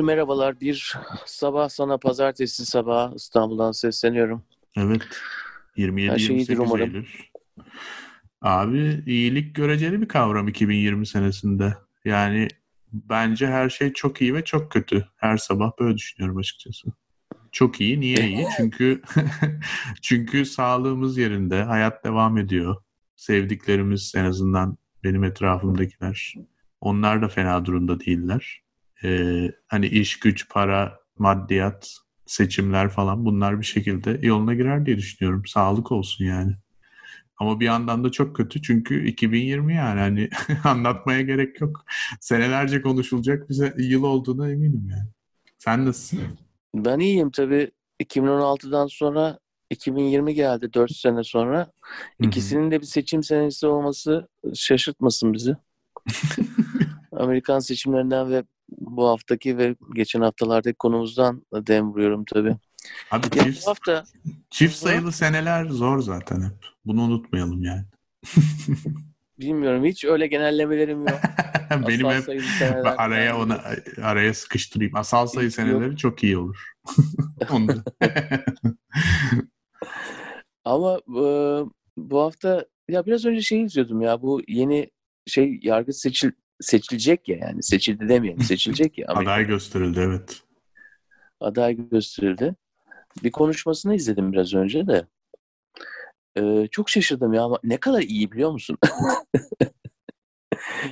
Mahir merhabalar. Bir sabah sana pazartesi sabahı İstanbul'dan sesleniyorum. Evet. 27 Her şey iyidir 28 umarım. Eylül. Abi iyilik göreceli bir kavram 2020 senesinde. Yani bence her şey çok iyi ve çok kötü. Her sabah böyle düşünüyorum açıkçası. Çok iyi. Niye iyi? Çünkü çünkü sağlığımız yerinde, hayat devam ediyor. Sevdiklerimiz en azından benim etrafımdakiler. Onlar da fena durumda değiller. Ee, hani iş, güç, para, maddiyat, seçimler falan bunlar bir şekilde yoluna girer diye düşünüyorum. Sağlık olsun yani. Ama bir yandan da çok kötü çünkü 2020 yani hani anlatmaya gerek yok. Senelerce konuşulacak bize yıl olduğuna eminim yani. Sen nasılsın? Ben iyiyim tabii. 2016'dan sonra 2020 geldi 4 sene sonra. İkisinin de bir seçim senesi olması şaşırtmasın bizi. Amerikan seçimlerinden ve bu haftaki ve geçen haftalardaki konumuzdan dem vuruyorum tabii. Abi Ya çift, hafta çift sayılı seneler zor zaten hep. Bunu unutmayalım yani. bilmiyorum hiç öyle genellemelerim yok. Benim Asal hep araya ona araya sıkıştırayım. Asal sayı Yok. seneleri çok iyi olur. Ama e, bu hafta ya biraz önce şey izliyordum ya bu yeni şey yargı seçil seçilecek ya yani seçildi demeyelim seçilecek ya Amerika'da. Aday gösterildi evet. aday gösterildi. Bir konuşmasını izledim biraz önce de. E, çok şaşırdım ya ama ne kadar iyi biliyor musun?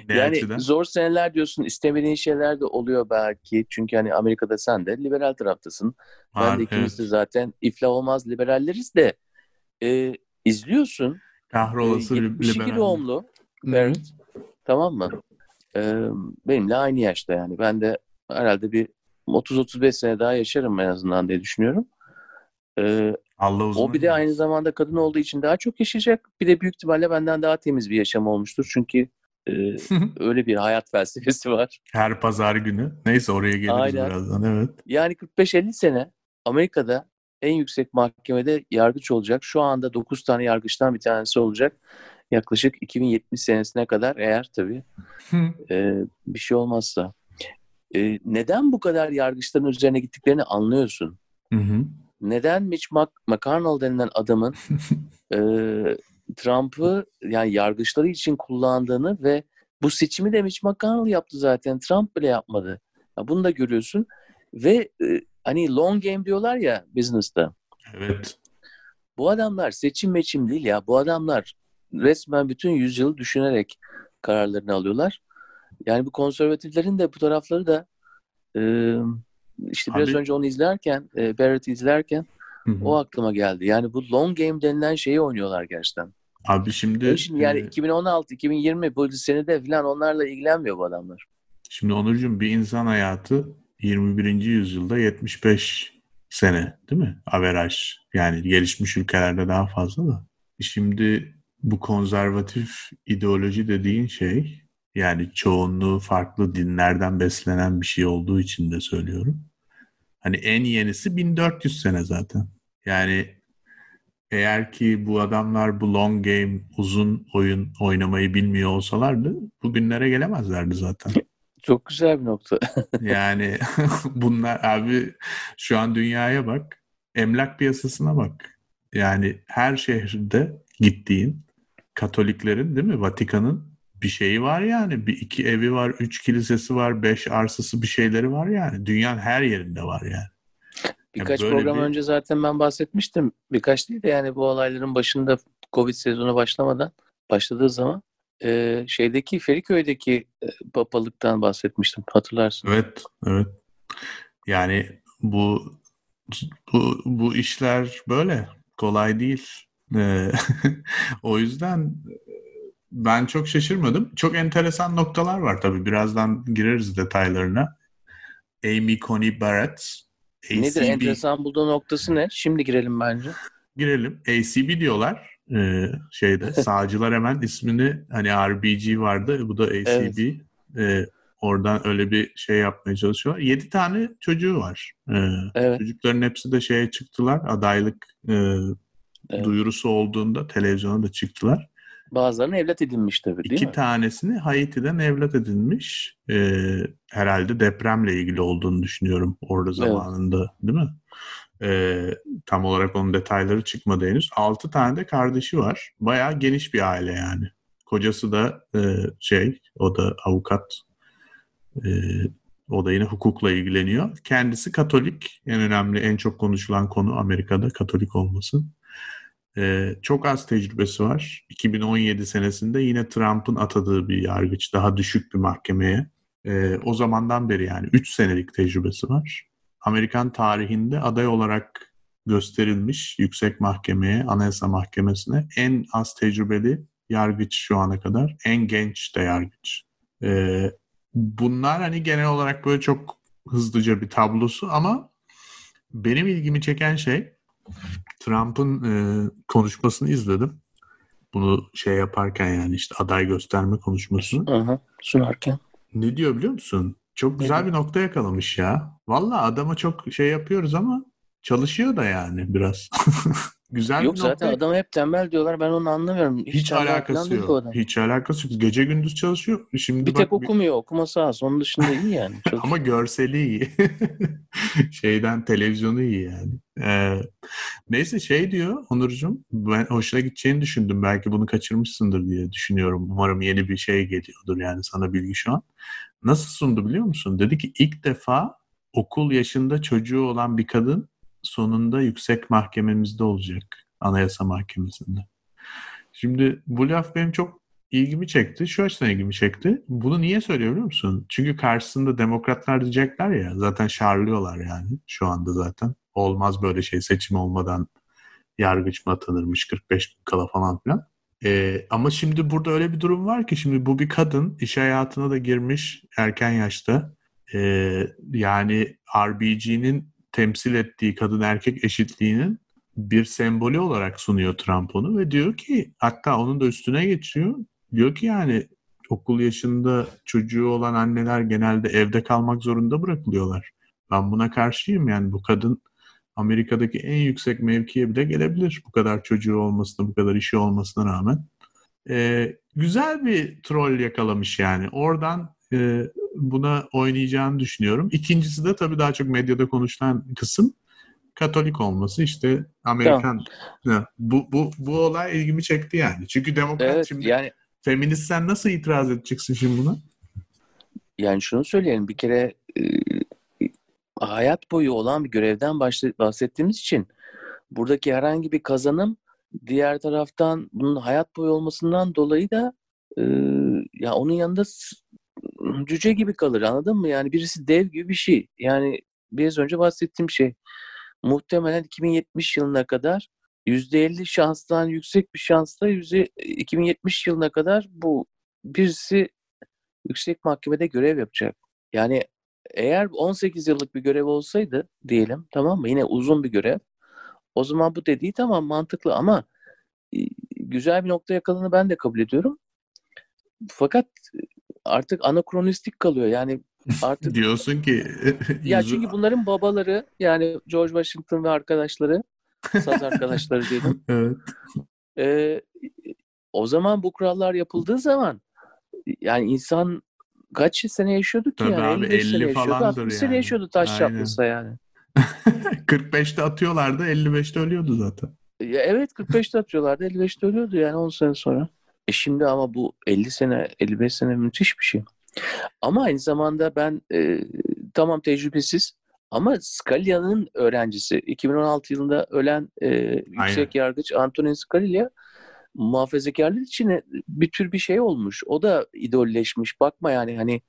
Yani açıdan? zor seneler diyorsun istemediğin şeyler de oluyor belki. Çünkü hani Amerika'da sen de liberal taraftasın. Ben Var, de ikimiz de evet. zaten iflah olmaz liberalleriz de e, izliyorsun. E, Kahrolası 72 liberal. doğumlu Hı hı. Barrett. Tamam mı? Ee, benimle aynı yaşta yani. Ben de herhalde bir 30-35 sene daha yaşarım en azından diye düşünüyorum. Ee, Allah uzun o bir de aynı zamanda kadın olduğu için daha çok yaşayacak. Bir de büyük ihtimalle benden daha temiz bir yaşam olmuştur. Çünkü e, öyle bir hayat felsefesi var. Her pazar günü. Neyse oraya geliriz Aynen. birazdan evet. Yani 45-50 sene Amerika'da en yüksek mahkemede yargıç olacak. Şu anda 9 tane yargıçtan bir tanesi olacak. Yaklaşık 2070 senesine kadar eğer tabii e, bir şey olmazsa. E, neden bu kadar yargıçların üzerine gittiklerini anlıyorsun. Hı hı. Neden Mitch Mc- McConnell denilen adamın e, Trump'ı yani yargıçları için kullandığını ve bu seçimi de Mitch McConnell yaptı zaten. Trump bile yapmadı. Ya bunu da görüyorsun. Ve e, hani long game diyorlar ya business'ta. Evet. Bu adamlar seçim meçim değil ya. Bu adamlar resmen bütün yüzyılı düşünerek kararlarını alıyorlar. Yani bu konservatiflerin de bu tarafları da e, işte biraz Abi- önce onu izlerken, e, Barrett'i izlerken Hı hı. o aklıma geldi. Yani bu long game denilen şeyi oynuyorlar gerçekten. Abi şimdi Onun için yani e, 2016, 2020 bu senede falan onlarla ilgilenmiyor bu adamlar. Şimdi Onurcuğum bir insan hayatı 21. yüzyılda 75 sene değil mi? Averaj. Yani gelişmiş ülkelerde daha fazla da. Şimdi bu konservatif ideoloji dediğin şey yani çoğunluğu farklı dinlerden beslenen bir şey olduğu için de söylüyorum. Hani en yenisi 1400 sene zaten. Yani eğer ki bu adamlar bu long game, uzun oyun oynamayı bilmiyor olsalardı bugünlere gelemezlerdi zaten. Çok güzel bir nokta. Yani bunlar abi şu an dünyaya bak. Emlak piyasasına bak. Yani her şehirde gittiğin Katoliklerin değil mi? Vatikan'ın bir şeyi var yani. Bir iki evi var, üç kilisesi var, beş arsası bir şeyleri var yani. Dünyanın her yerinde var yani. Birkaç böyle program bir- önce zaten ben bahsetmiştim. Birkaç değil de yani bu olayların başında Covid sezonu başlamadan başladığı zaman e, şeydeki Feriköy'deki e, papalıktan bahsetmiştim. Hatırlarsın. Evet, evet. Yani bu bu, bu işler böyle kolay değil. O yüzden ben çok şaşırmadım. Çok enteresan noktalar var tabii. Birazdan gireriz detaylarına. Amy Coney Barrett, Nedir ACB enteresan bulduğu noktası ne? Şimdi girelim bence. girelim. ACB diyorlar. Ee, şeyde sağcılar hemen ismini hani RBG vardı. Bu da ACB. Ee, oradan öyle bir şey yapmaya çalışıyorlar. 7 tane çocuğu var. Ee, Evet. Çocukların hepsi de şeye çıktılar. Adaylık e, Evet. duyurusu olduğunda televizyona da çıktılar. Bazılarını evlat edinmiş tabii değil İki mi? tanesini Haiti'den evlat edinmiş. Ee, herhalde depremle ilgili olduğunu düşünüyorum orada zamanında evet. değil mi? Ee, tam olarak onun detayları çıkmadı henüz. Altı tane de kardeşi var. Bayağı geniş bir aile yani. Kocası da e, şey, o da avukat. E, o da yine hukukla ilgileniyor. Kendisi Katolik. En önemli, en çok konuşulan konu Amerika'da Katolik olması. Ee, çok az tecrübesi var. 2017 senesinde yine Trump'ın atadığı bir yargıç. Daha düşük bir mahkemeye. Ee, o zamandan beri yani 3 senelik tecrübesi var. Amerikan tarihinde aday olarak gösterilmiş yüksek mahkemeye, anayasa mahkemesine en az tecrübeli yargıç şu ana kadar. En genç de yargıç. Ee, bunlar hani genel olarak böyle çok hızlıca bir tablosu ama benim ilgimi çeken şey Trump'ın e, konuşmasını izledim. Bunu şey yaparken yani işte aday gösterme konuşmasını. Aha, sunarken. Ne diyor biliyor musun? Çok güzel bir nokta yakalamış ya. Valla adama çok şey yapıyoruz ama çalışıyor da yani biraz. güzel yok bir zaten nokta. adama hep tembel diyorlar. Ben onu anlamıyorum. Hiç, Hiç alakası yok. Hiç alakası yok. Gece gündüz çalışıyor. Şimdi bir bak, tek okumuyor. Bir... Okuması az. Onun dışında iyi yani. Çok... Ama görseli iyi. Şeyden televizyonu iyi yani. Ee, neyse şey diyor Onurcuğum. Ben hoşuna gideceğini düşündüm. Belki bunu kaçırmışsındır diye düşünüyorum. Umarım yeni bir şey geliyordur yani sana bilgi şu an. Nasıl sundu biliyor musun? Dedi ki ilk defa okul yaşında çocuğu olan bir kadın sonunda yüksek mahkememizde olacak. Anayasa Mahkemesi'nde. Şimdi bu laf benim çok ilgimi çekti. Şu açıdan ilgimi çekti. Bunu niye söylüyor biliyor musun? Çünkü karşısında demokratlar diyecekler ya zaten şarlıyorlar yani şu anda zaten. Olmaz böyle şey seçim olmadan yargıç mı atanırmış 45 gün kala falan filan. Ee, ama şimdi burada öyle bir durum var ki şimdi bu bir kadın iş hayatına da girmiş erken yaşta. Ee, yani RBG'nin temsil ettiği kadın erkek eşitliğinin bir sembolü olarak sunuyor Trump onu ve diyor ki hatta onun da üstüne geçiyor. Diyor ki yani okul yaşında çocuğu olan anneler genelde evde kalmak zorunda bırakılıyorlar. Ben buna karşıyım yani bu kadın Amerika'daki en yüksek mevkiye bile gelebilir. Bu kadar çocuğu olmasına, bu kadar işi olmasına rağmen. Ee, güzel bir troll yakalamış yani. Oradan e, buna oynayacağını düşünüyorum. İkincisi de tabii daha çok medyada konuşulan kısım Katolik olması işte Amerikan tamam. bu bu bu olay ilgimi çekti yani. Çünkü demokrat evet, şimdi yani feminist sen nasıl itiraz edeceksin şimdi buna? Yani şunu söyleyelim bir kere e, hayat boyu olan bir görevden bahsettiğimiz için buradaki herhangi bir kazanım diğer taraftan bunun hayat boyu olmasından dolayı da e, ya onun yanında cüce gibi kalır anladın mı? Yani birisi dev gibi bir şey. Yani biraz önce bahsettiğim şey. Muhtemelen 2070 yılına kadar %50 şanstan yüksek bir şansla yüzde 2070 yılına kadar bu birisi yüksek mahkemede görev yapacak. Yani eğer 18 yıllık bir görev olsaydı diyelim tamam mı? Yine uzun bir görev. O zaman bu dediği tamam mantıklı ama güzel bir nokta yakaladığını ben de kabul ediyorum. Fakat artık anakronistik kalıyor. Yani artık diyorsun ki ya çünkü bunların babaları yani George Washington ve arkadaşları saz arkadaşları diyelim. evet. Ee, o zaman bu kurallar yapıldığı zaman yani insan kaç sene yaşıyordu ki Tabii yani? Abi, 50 sene yaşıyordu, 60 yani. sene yaşıyordu taş yapılsa yani. 45'te atıyorlardı, 55'te ölüyordu zaten. Ya evet 45'te atıyorlardı, 55'te ölüyordu yani 10 sene sonra. E şimdi ama bu 50 sene, 55 sene müthiş bir şey. Ama aynı zamanda ben e, tamam tecrübesiz ama Scalia'nın öğrencisi 2016 yılında ölen e, yüksek Aynen. yargıç Antonin Scalia muhafazakarlar için bir tür bir şey olmuş. O da idolleşmiş. Bakma yani hani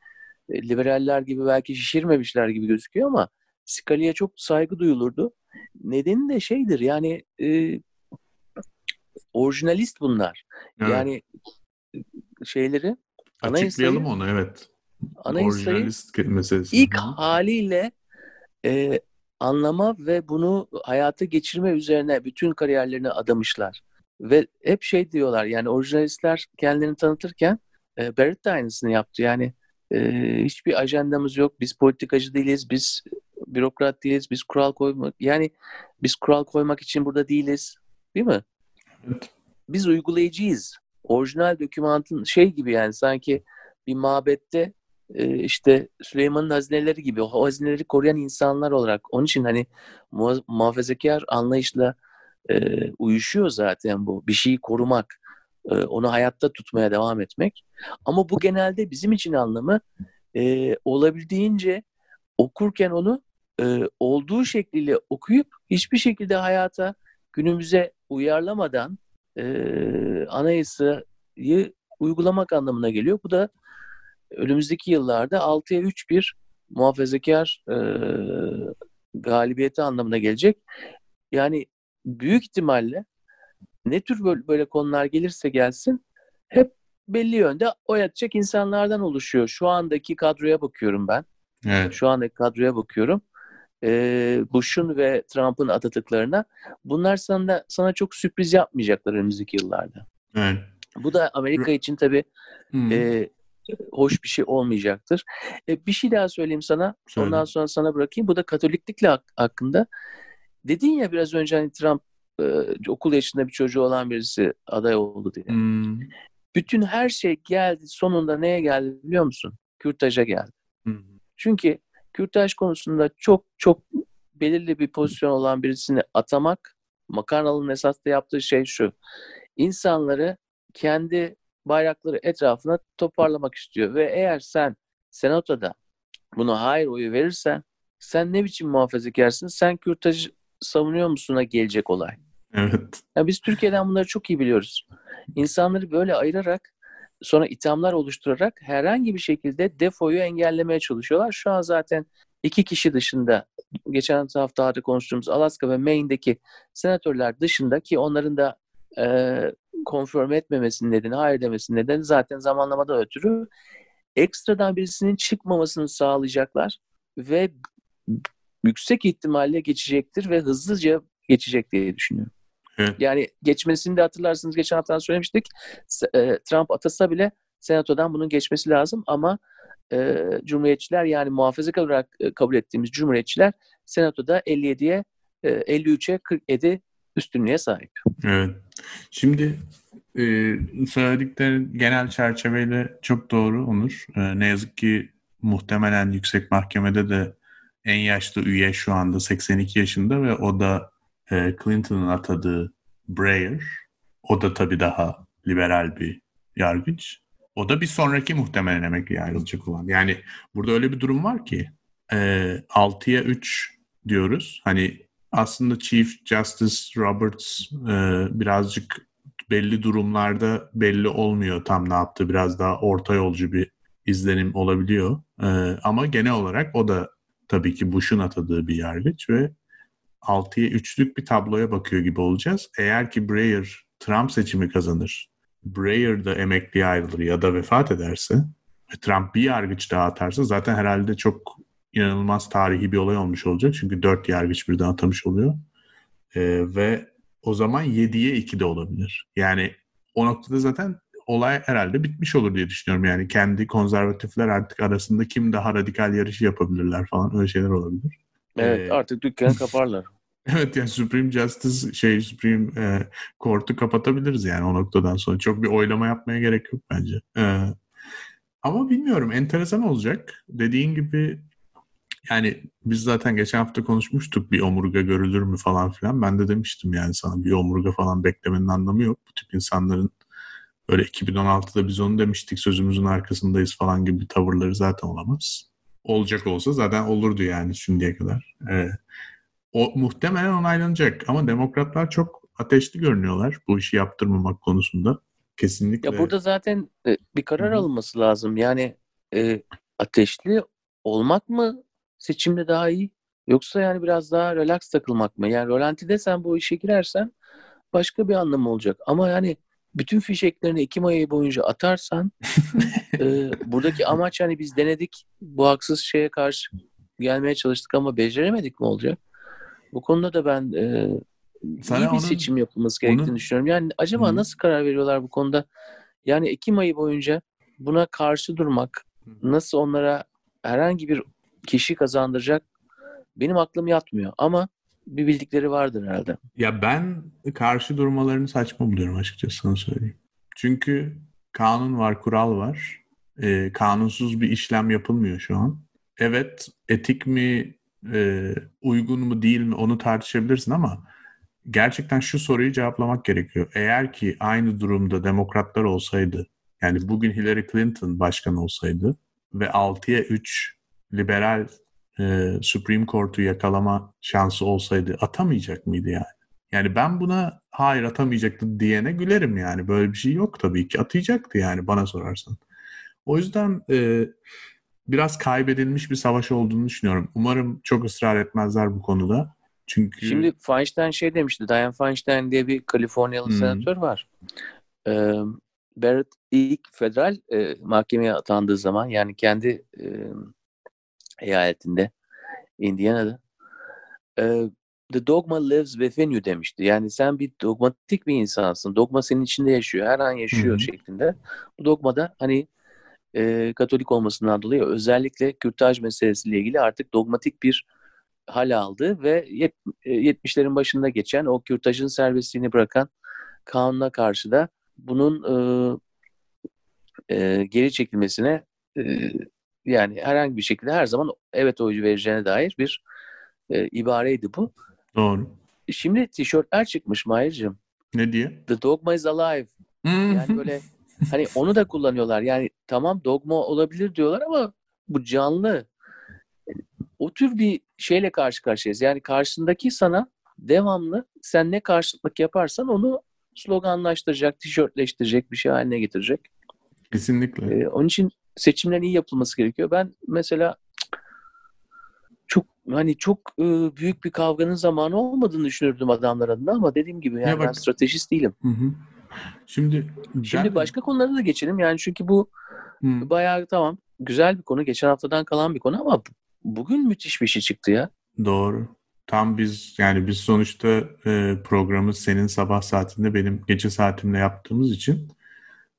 e, liberaller gibi belki şişirmemişler gibi gözüküyor ama Scalia çok saygı duyulurdu. Nedeni de şeydir yani e, orijinalist bunlar. Evet. Yani şeyleri Açıklayalım onu evet. Anayasayı meselesi. ilk Hı. haliyle e, anlama ve bunu hayata geçirme üzerine bütün kariyerlerini adamışlar. Ve hep şey diyorlar yani orijinalistler kendilerini tanıtırken e, Barrett de aynısını yaptı. Yani e, hiçbir ajandamız yok. Biz politikacı değiliz. Biz bürokrat değiliz. Biz kural koymak yani biz kural koymak için burada değiliz. Değil mi? Biz uygulayıcıyız. orijinal dokümantın şey gibi yani sanki bir mabette e, işte Süleyman'ın hazineleri gibi o hazineleri koruyan insanlar olarak onun için hani muha- muhafazakar anlayışla e, uyuşuyor zaten bu. Bir şeyi korumak, e, onu hayatta tutmaya devam etmek. Ama bu genelde bizim için anlamı e, olabildiğince okurken onu e, olduğu şekliyle okuyup hiçbir şekilde hayata günümüze uyarlamadan e, anayasayı uygulamak anlamına geliyor. Bu da önümüzdeki yıllarda 6'ya 3 bir muhafazakar e, galibiyeti anlamına gelecek. Yani büyük ihtimalle ne tür böyle, böyle konular gelirse gelsin hep belli yönde oy atacak insanlardan oluşuyor. Şu andaki kadroya bakıyorum ben. Evet. Şu andaki kadroya bakıyorum. Ee, Bush'un ve Trump'ın atatıklarına. Bunlar sana, sana çok sürpriz yapmayacaklar önümüzdeki yıllarda. Evet. Bu da Amerika için tabii Hmm. e, hoş bir şey olmayacaktır. E, bir şey daha söyleyeyim sana. Söyle. Ondan sonra sana bırakayım. Bu da Katoliklikle hak- hakkında. Dedin ya biraz önce hani Trump e, okul yaşında bir çocuğu olan birisi aday oldu diye. Hmm. Bütün her şey geldi sonunda neye geldi biliyor musun? Kürtaja geldi. Hmm. Çünkü kürtaj konusunda çok çok belirli bir pozisyon olan birisini atamak, Makarnalı'nın esas da yaptığı şey şu. İnsanları kendi bayrakları etrafına toparlamak istiyor. Ve eğer sen senatoda buna hayır oyu verirsen sen ne biçim muhafazakarsın? Sen kürtajı savunuyor musun'a gelecek olay. Evet. Ya biz Türkiye'den bunları çok iyi biliyoruz. İnsanları böyle ayırarak sonra ithamlar oluşturarak herhangi bir şekilde defoyu engellemeye çalışıyorlar. Şu an zaten iki kişi dışında geçen haftalarda konuştuğumuz Alaska ve Maine'deki senatörler dışında ki onların da e, konfirm etmemesinin nedeni, hayır demesinin nedeni zaten zamanlamada ötürü ekstradan birisinin çıkmamasını sağlayacaklar ve yüksek ihtimalle geçecektir ve hızlıca geçecek diye düşünüyorum. Evet. Yani geçmesini de hatırlarsınız geçen hafta söylemiştik. E, Trump atasa bile senatodan bunun geçmesi lazım ama e, cumhuriyetçiler yani muhafazakar olarak e, kabul ettiğimiz cumhuriyetçiler senatoda 57'ye e, 53'e 47 üstünlüğe sahip. Evet. Şimdi e, söylediklerin genel çerçeveyle çok doğru Onur. E, ne yazık ki muhtemelen yüksek mahkemede de en yaşlı üye şu anda 82 yaşında ve o da e, Clinton'ın atadığı Breyer. O da tabii daha liberal bir yargıç. O da bir sonraki muhtemelen emekliye ayrılacak olan. Yani burada öyle bir durum var ki e, 6'ya 3 diyoruz. Hani aslında Chief Justice Roberts e, birazcık belli durumlarda belli olmuyor tam ne yaptı. Biraz daha orta yolcu bir izlenim olabiliyor. E, ama genel olarak o da tabii ki Bush'un atadığı bir yargıç ve 6'ya 3'lük bir tabloya bakıyor gibi olacağız. Eğer ki Breyer Trump seçimi kazanır, Breyer da emekliye ayrılır ya da vefat ederse ve Trump bir yargıç daha atarsa zaten herhalde çok inanılmaz tarihi bir olay olmuş olacak. Çünkü dört yargıç birden atamış oluyor. Ee, ve o zaman 7'ye 2 de olabilir. Yani o noktada zaten olay herhalde bitmiş olur diye düşünüyorum. Yani kendi konservatifler artık arasında kim daha radikal yarışı yapabilirler falan öyle şeyler olabilir. Evet Ee, artık dükkanı kaparlar. Evet yani Supreme Justice şey Supreme e, Court'u kapatabiliriz yani o noktadan sonra. Çok bir oylama yapmaya gerek yok bence. E, ama bilmiyorum enteresan olacak. Dediğin gibi yani biz zaten geçen hafta konuşmuştuk bir omurga görülür mü falan filan. Ben de demiştim yani sana bir omurga falan beklemenin anlamı yok. Bu tip insanların böyle 2016'da biz onu demiştik sözümüzün arkasındayız falan gibi tavırları zaten olamaz. Olacak olsa zaten olurdu yani şimdiye kadar. Ee, o muhtemelen onaylanacak ama demokratlar çok ateşli görünüyorlar bu işi yaptırmamak konusunda. Kesinlikle. Ya burada zaten e, bir karar Hı hı. alınması lazım. Yani e, ateşli olmak mı seçimde daha iyi? Yoksa yani biraz daha relax takılmak mı? Yani rolantide sen bu işe girersen başka bir anlamı olacak. Ama yani bütün fişeklerini Ekim ayı boyunca atarsan e, buradaki amaç hani biz denedik bu haksız şeye karşı gelmeye çalıştık ama beceremedik mi olacak? Bu konuda da ben e, Sana iyi bir onun- seçim yapılması gerektiğini onun- düşünüyorum. Yani acaba Hı nasıl karar veriyorlar bu konuda? Yani Ekim ayı boyunca buna karşı durmak, nasıl onlara herhangi bir kişi kazandıracak benim aklım yatmıyor. Ama bir bildikleri vardır herhalde. Ya ben karşı durmalarını saçma buluyorum açıkçası sana söyleyeyim. Çünkü kanun var, kural var. E, kanunsuz bir işlem yapılmıyor şu an. Evet, etik mi, e, uygun mu değil mi onu tartışabilirsin ama gerçekten şu soruyu cevaplamak gerekiyor. Eğer ki aynı durumda demokratlar olsaydı, yani bugün Hillary Clinton başkan olsaydı ve 6'ya 3 liberal e, Supreme Court'u yakalama şansı olsaydı atamayacak mıydı yani? Yani ben buna hayır atamayacaktı diyene gülerim yani. Böyle bir şey yok tabii ki. Atayacaktı yani bana sorarsan. O yüzden e, biraz kaybedilmiş bir savaş olduğunu düşünüyorum. Umarım çok ısrar etmezler bu konuda. Çünkü Şimdi Feinstein şey demişti. Dianne Feinstein diye bir Kaliforniyalı hmm. senatör var. Ee, Barrett ilk federal e, mahkemeye atandığı zaman yani kendi e, eyaletinde Indiana'da e, The dogma lives within you demişti. Yani sen bir dogmatik bir insansın. Dogma senin içinde yaşıyor. Her an yaşıyor Hı-hı. şeklinde. Bu dogmada hani e, Katolik olmasından dolayı özellikle kürtaj meselesiyle ilgili artık dogmatik bir hal aldı ve yet, 70'lerin başında geçen o kürtajın serbestliğini bırakan kanuna karşı da bunun e, e, geri çekilmesine e, yani herhangi bir şekilde her zaman evet oycu vereceğine dair bir e, ibareydi bu. Doğru. Şimdi tişörtler çıkmış Mahir'cim. Ne diye? The Dogma is Alive. yani böyle hani onu da kullanıyorlar. Yani tamam dogma olabilir diyorlar ama bu canlı. O tür bir şeyle karşı karşıyayız. Yani karşısındaki sana devamlı sen ne karşılık yaparsan onu sloganlaştıracak, tişörtleştirecek bir şey haline getirecek. Kesinlikle. Ee, onun için seçimlerin iyi yapılması gerekiyor. Ben mesela çok hani çok e, büyük bir kavganın zamanı olmadığını düşünürdüm adamlar adına ama dediğim gibi yani ya bak, ben stratejist değilim. Hı hı. Şimdi Şimdi ben... başka konulara da geçelim. Yani çünkü bu hı. bayağı tamam güzel bir konu. Geçen haftadan kalan bir konu ama bugün müthiş bir şey çıktı ya. Doğru. Tam biz yani biz sonuçta e, programı senin sabah saatinde benim gece saatimle yaptığımız için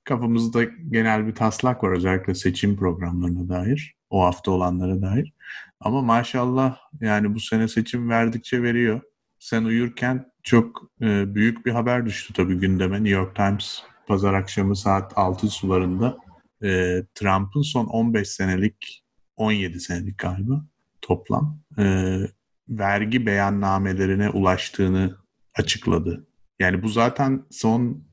kafamızda genel bir taslak var özellikle seçim programlarına dair. O hafta olanlara dair. Ama maşallah yani bu sene seçim verdikçe veriyor. Sen uyurken çok e, büyük bir haber düştü tabii gündeme. New York Times pazar akşamı saat 6 sularında e, Trump'ın son 15 senelik 17 senelik galiba toplam e, vergi beyannamelerine ulaştığını açıkladı. Yani bu zaten son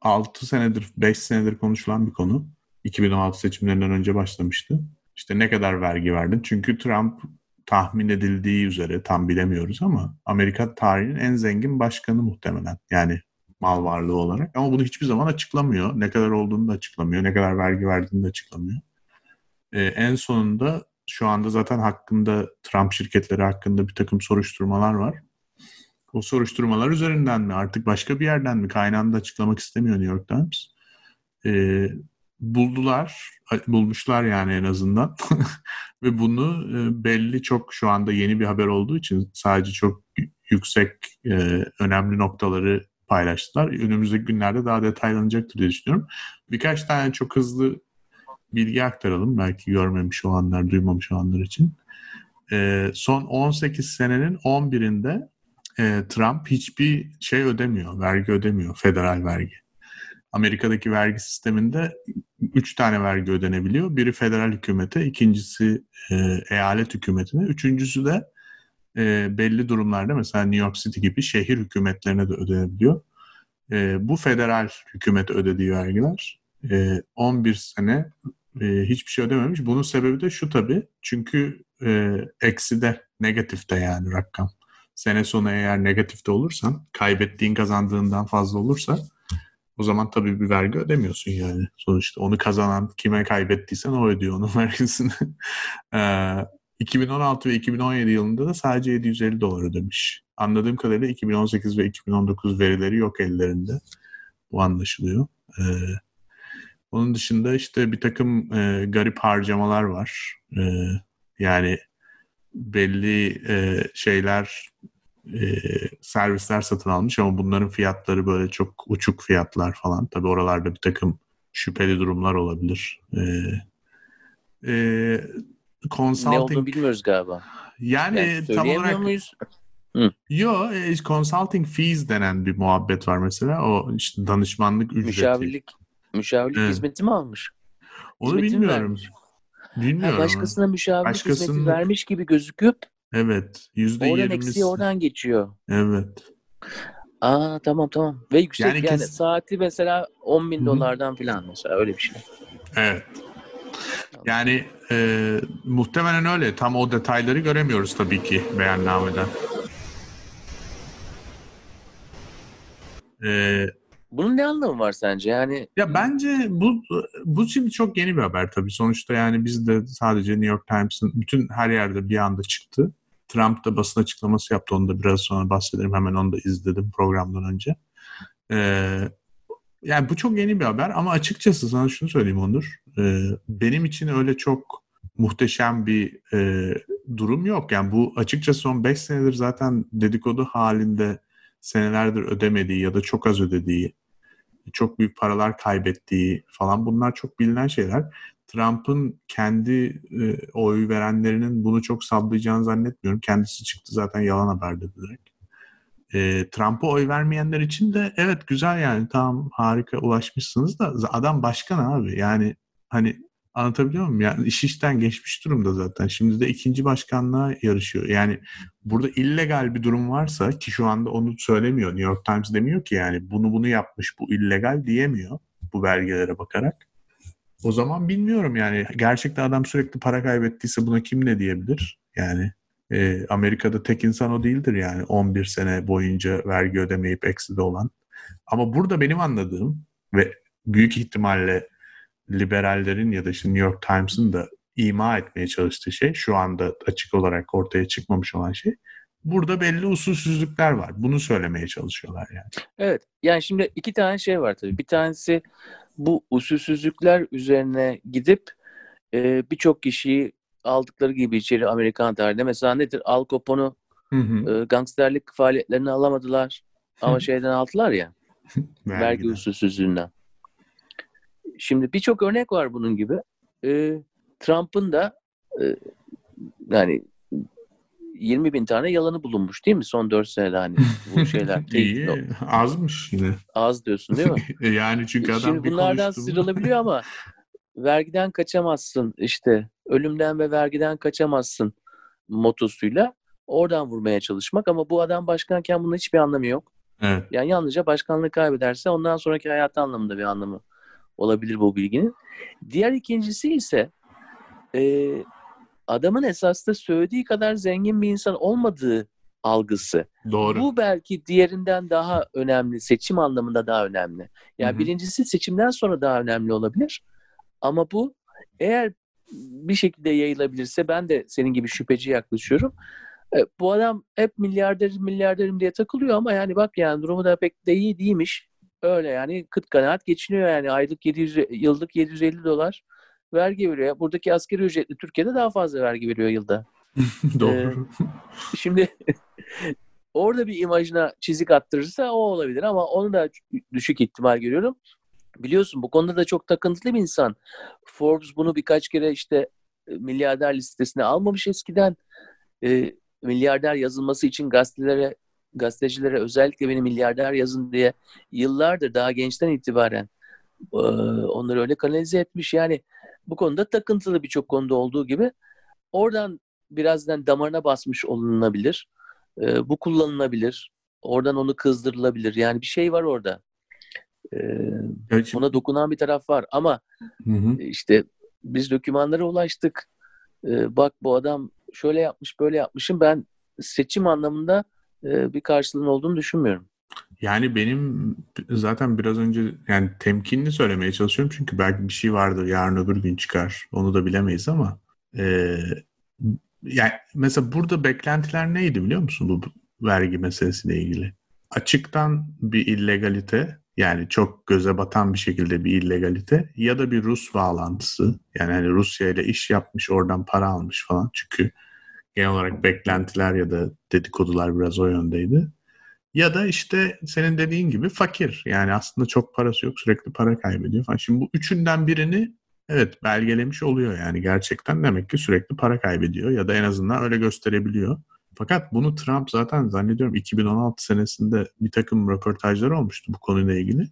6 senedir, 5 senedir konuşulan bir konu. 2016 seçimlerinden önce başlamıştı. İşte ne kadar vergi verdin? Çünkü Trump tahmin edildiği üzere tam bilemiyoruz ama Amerika tarihinin en zengin başkanı muhtemelen. Yani mal varlığı olarak. Ama bunu hiçbir zaman açıklamıyor. Ne kadar olduğunu da açıklamıyor. Ne kadar vergi verdiğini de açıklamıyor. Ee, en sonunda şu anda zaten hakkında Trump şirketleri hakkında bir takım soruşturmalar var. O soruşturmalar üzerinden mi artık başka bir yerden mi kaynağını da açıklamak istemiyor New York Times. Ee, buldular, bulmuşlar yani en azından. Ve bunu e, belli çok şu anda yeni bir haber olduğu için sadece çok yüksek e, önemli noktaları paylaştılar. Önümüzdeki günlerde daha detaylanacaktır diye düşünüyorum. Birkaç tane çok hızlı bilgi aktaralım. Belki görmemiş olanlar, duymamış olanlar için. E, son 18 senenin 11'inde Trump hiçbir şey ödemiyor, vergi ödemiyor, federal vergi. Amerika'daki vergi sisteminde üç tane vergi ödenebiliyor. Biri federal hükümete, ikincisi e, eyalet hükümetine, üçüncüsü de e, belli durumlarda mesela New York City gibi şehir hükümetlerine de ödenebiliyor. E, bu federal hükümete ödediği vergiler e, 11 sene e, hiçbir şey ödememiş. Bunun sebebi de şu tabii. Çünkü e, ekside, negatifte yani rakam. Sene sonu eğer negatifte olursan, kaybettiğin kazandığından fazla olursa o zaman tabii bir vergi ödemiyorsun yani. Sonuçta onu kazanan kime kaybettiysen o ödüyor onun vergisini. 2016 ve 2017 yılında da sadece 750 dolar ödemiş. Anladığım kadarıyla 2018 ve 2019 verileri yok ellerinde. Bu anlaşılıyor. Ee, onun dışında işte bir takım e, garip harcamalar var. E, yani belli e, şeyler e, servisler satın almış ama bunların fiyatları böyle çok uçuk fiyatlar falan. Tabi oralarda bir takım şüpheli durumlar olabilir. E, e, consulting... Ne olduğunu bilmiyoruz galiba. Yani, yani tam olarak... muyuz? Hı. e, consulting fees denen bir muhabbet var mesela. O işte danışmanlık ücreti. Müşavirlik. Müşavirlik evet. hizmeti mi almış? Onu Hizmetini bilmiyorum. Vermiş. Bilmiyorum. Ha, başkasına müşavirlik Başkasının... hizmeti vermiş gibi gözüküp Evet. Yüzde Oradan eksiği oradan geçiyor. Evet. Aa tamam tamam. Ve yüksek yani, yani kes... saati mesela 10 bin Hı-hı. dolardan falan mesela öyle bir şey. Evet. Yani e, muhtemelen öyle. Tam o detayları göremiyoruz tabii ki beyannameden. E, Bunun ne anlamı var sence? Yani Ya bence bu bu şimdi çok yeni bir haber tabii. Sonuçta yani biz de sadece New York Times'ın bütün her yerde bir anda çıktı. Trump da basın açıklaması yaptı. Onu da biraz sonra bahsederim. Hemen onu da izledim programdan önce. Ee, yani bu çok yeni bir haber ama açıkçası sana şunu söyleyeyim Onur. Ee, benim için öyle çok muhteşem bir e, durum yok. Yani bu açıkçası son 5 senedir zaten dedikodu halinde senelerdir ödemediği ya da çok az ödediği, çok büyük paralar kaybettiği falan bunlar çok bilinen şeyler. Trump'ın kendi e, oy verenlerinin bunu çok sallayacağını zannetmiyorum. Kendisi çıktı zaten yalan haber dedi direkt. E, Trump'a oy vermeyenler için de evet güzel yani tamam harika ulaşmışsınız da adam başkan abi. Yani hani anlatabiliyor muyum? Yani iş işten geçmiş durumda zaten. Şimdi de ikinci başkanlığa yarışıyor. Yani burada illegal bir durum varsa ki şu anda onu söylemiyor. New York Times demiyor ki yani bunu bunu yapmış bu illegal diyemiyor bu belgelere bakarak. O zaman bilmiyorum yani gerçekten adam sürekli para kaybettiyse buna kim ne diyebilir? Yani e, Amerika'da tek insan o değildir yani 11 sene boyunca vergi ödemeyip ekside olan. Ama burada benim anladığım ve büyük ihtimalle liberallerin ya da işte New York Times'ın da ima etmeye çalıştığı şey şu anda açık olarak ortaya çıkmamış olan şey burada belli usulsüzlükler var. Bunu söylemeye çalışıyorlar yani. Evet. Yani şimdi iki tane şey var tabii. Bir tanesi bu usulsüzlükler üzerine gidip e, birçok kişiyi aldıkları gibi içeri Amerikan tarihinde. Mesela nedir? Al Capone'u e, gangsterlik faaliyetlerini alamadılar. Ama şeyden aldılar ya. vergi usulsüzlüğünden. Şimdi birçok örnek var bunun gibi. E, Trump'ın da e, yani 20 bin tane yalanı bulunmuş değil mi son 4 senede hani bu şeyler. İyi azmış yine. Az diyorsun değil mi? yani çünkü adam Şimdi bunlardan sıyrılabiliyor ama vergiden kaçamazsın işte ölümden ve vergiden kaçamazsın motosuyla oradan vurmaya çalışmak ama bu adam başkanken bunun hiçbir anlamı yok. Evet. Yani yalnızca başkanlığı kaybederse ondan sonraki hayatı anlamında bir anlamı olabilir bu bilginin. Diğer ikincisi ise e, adamın esasında söylediği kadar zengin bir insan olmadığı algısı. Doğru. Bu belki diğerinden daha önemli, seçim anlamında daha önemli. Yani Hı-hı. birincisi seçimden sonra daha önemli olabilir. Ama bu eğer bir şekilde yayılabilirse ben de senin gibi şüpheci yaklaşıyorum. E, bu adam hep milyarderim milyarderim diye takılıyor ama yani bak yani durumu da pek de iyi değilmiş. Öyle yani kıt kanaat geçiniyor yani aylık 700 yıllık 750 dolar vergi veriyor. Buradaki askeri ücretli Türkiye'de daha fazla vergi veriyor yılda. Doğru. Ee, şimdi orada bir imajına çizik attırırsa o olabilir ama onu da düşük ihtimal görüyorum. Biliyorsun bu konuda da çok takıntılı bir insan. Forbes bunu birkaç kere işte e, milyarder listesine almamış eskiden. E, milyarder yazılması için gazetelere gazetecilere özellikle beni milyarder yazın diye yıllardır daha gençten itibaren e, onları öyle kanalize etmiş. Yani bu konuda takıntılı birçok konuda olduğu gibi oradan birazdan damarına basmış olunabilir. E, bu kullanılabilir. Oradan onu kızdırılabilir. Yani bir şey var orada. E, evet, ona dokunan bir taraf var ama hı hı. işte biz dokümanlara ulaştık. E, bak bu adam şöyle yapmış böyle yapmışım ben seçim anlamında e, bir karşılığın olduğunu düşünmüyorum. Yani benim zaten biraz önce yani temkinli söylemeye çalışıyorum çünkü belki bir şey vardır yarın öbür gün çıkar onu da bilemeyiz ama e, yani mesela burada beklentiler neydi biliyor musun bu vergi meselesiyle ilgili? Açıktan bir illegalite yani çok göze batan bir şekilde bir illegalite ya da bir Rus bağlantısı yani hani Rusya ile iş yapmış oradan para almış falan çünkü genel olarak beklentiler ya da dedikodular biraz o yöndeydi. Ya da işte senin dediğin gibi fakir. Yani aslında çok parası yok sürekli para kaybediyor falan. Şimdi bu üçünden birini evet belgelemiş oluyor yani gerçekten demek ki sürekli para kaybediyor ya da en azından öyle gösterebiliyor. Fakat bunu Trump zaten zannediyorum 2016 senesinde bir takım röportajlar olmuştu bu konuyla ilgili.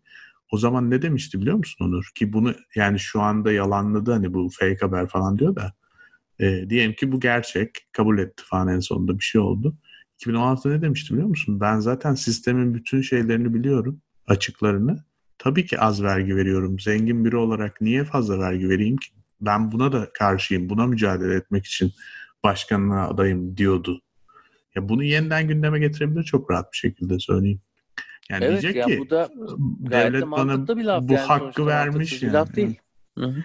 O zaman ne demişti biliyor musun Onur? Ki bunu yani şu anda yalanladı hani bu fake haber falan diyor da e, diyelim ki bu gerçek kabul etti falan en sonunda bir şey oldu. 2016'da ne demişti biliyor musun? Ben zaten sistemin bütün şeylerini biliyorum, açıklarını. Tabii ki az vergi veriyorum. Zengin biri olarak niye fazla vergi vereyim ki? Ben buna da karşıyım. Buna mücadele etmek için başkanlığa adayım diyordu. Ya bunu yeniden gündeme getirebilir çok rahat bir şekilde söyleyeyim. Yani evet, diyecek ya ki bu da devlet bana bir laf bu yani hakkı vermiş bir yani. laf değil. Hı hı.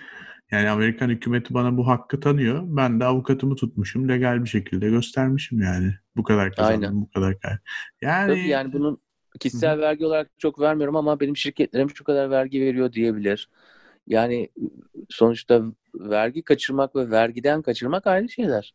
Yani Amerikan hükümeti bana bu hakkı tanıyor. Ben de avukatımı tutmuşum. Legal bir şekilde göstermişim yani. Bu kadar kazandım, Aynen. bu kadar kar. Yani, Tabii yani bunun kişisel vergi olarak çok vermiyorum ama benim şirketlerim şu kadar vergi veriyor diyebilir. Yani sonuçta vergi kaçırmak ve vergiden kaçırmak ayrı şeyler.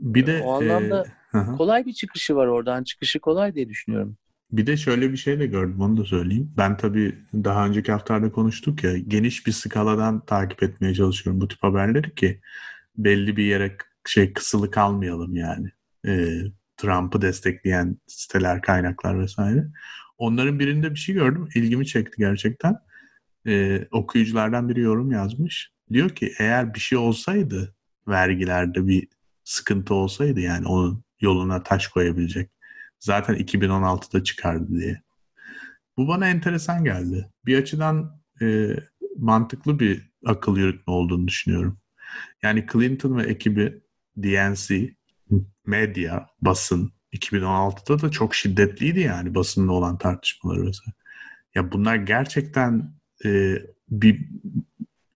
bir de O anlamda e. Kolay bir çıkışı var oradan. Çıkışı kolay diye düşünüyorum. Bir de şöyle bir şey de gördüm onu da söyleyeyim. Ben tabii daha önceki haftalarda konuştuk ya geniş bir skaladan takip etmeye çalışıyorum bu tip haberleri ki belli bir yere şey kısılı kalmayalım yani. Ee, Trump'ı destekleyen siteler, kaynaklar vesaire. Onların birinde bir şey gördüm. ilgimi çekti gerçekten. Ee, okuyuculardan biri yorum yazmış. Diyor ki eğer bir şey olsaydı vergilerde bir sıkıntı olsaydı yani onun yoluna taş koyabilecek zaten 2016'da çıkardı diye. Bu bana enteresan geldi. Bir açıdan e, mantıklı bir akıl yürütme olduğunu düşünüyorum. Yani Clinton ve ekibi DNC, medya, basın 2016'da da çok şiddetliydi yani basınla olan tartışmaları vesaire. Ya bunlar gerçekten e, bir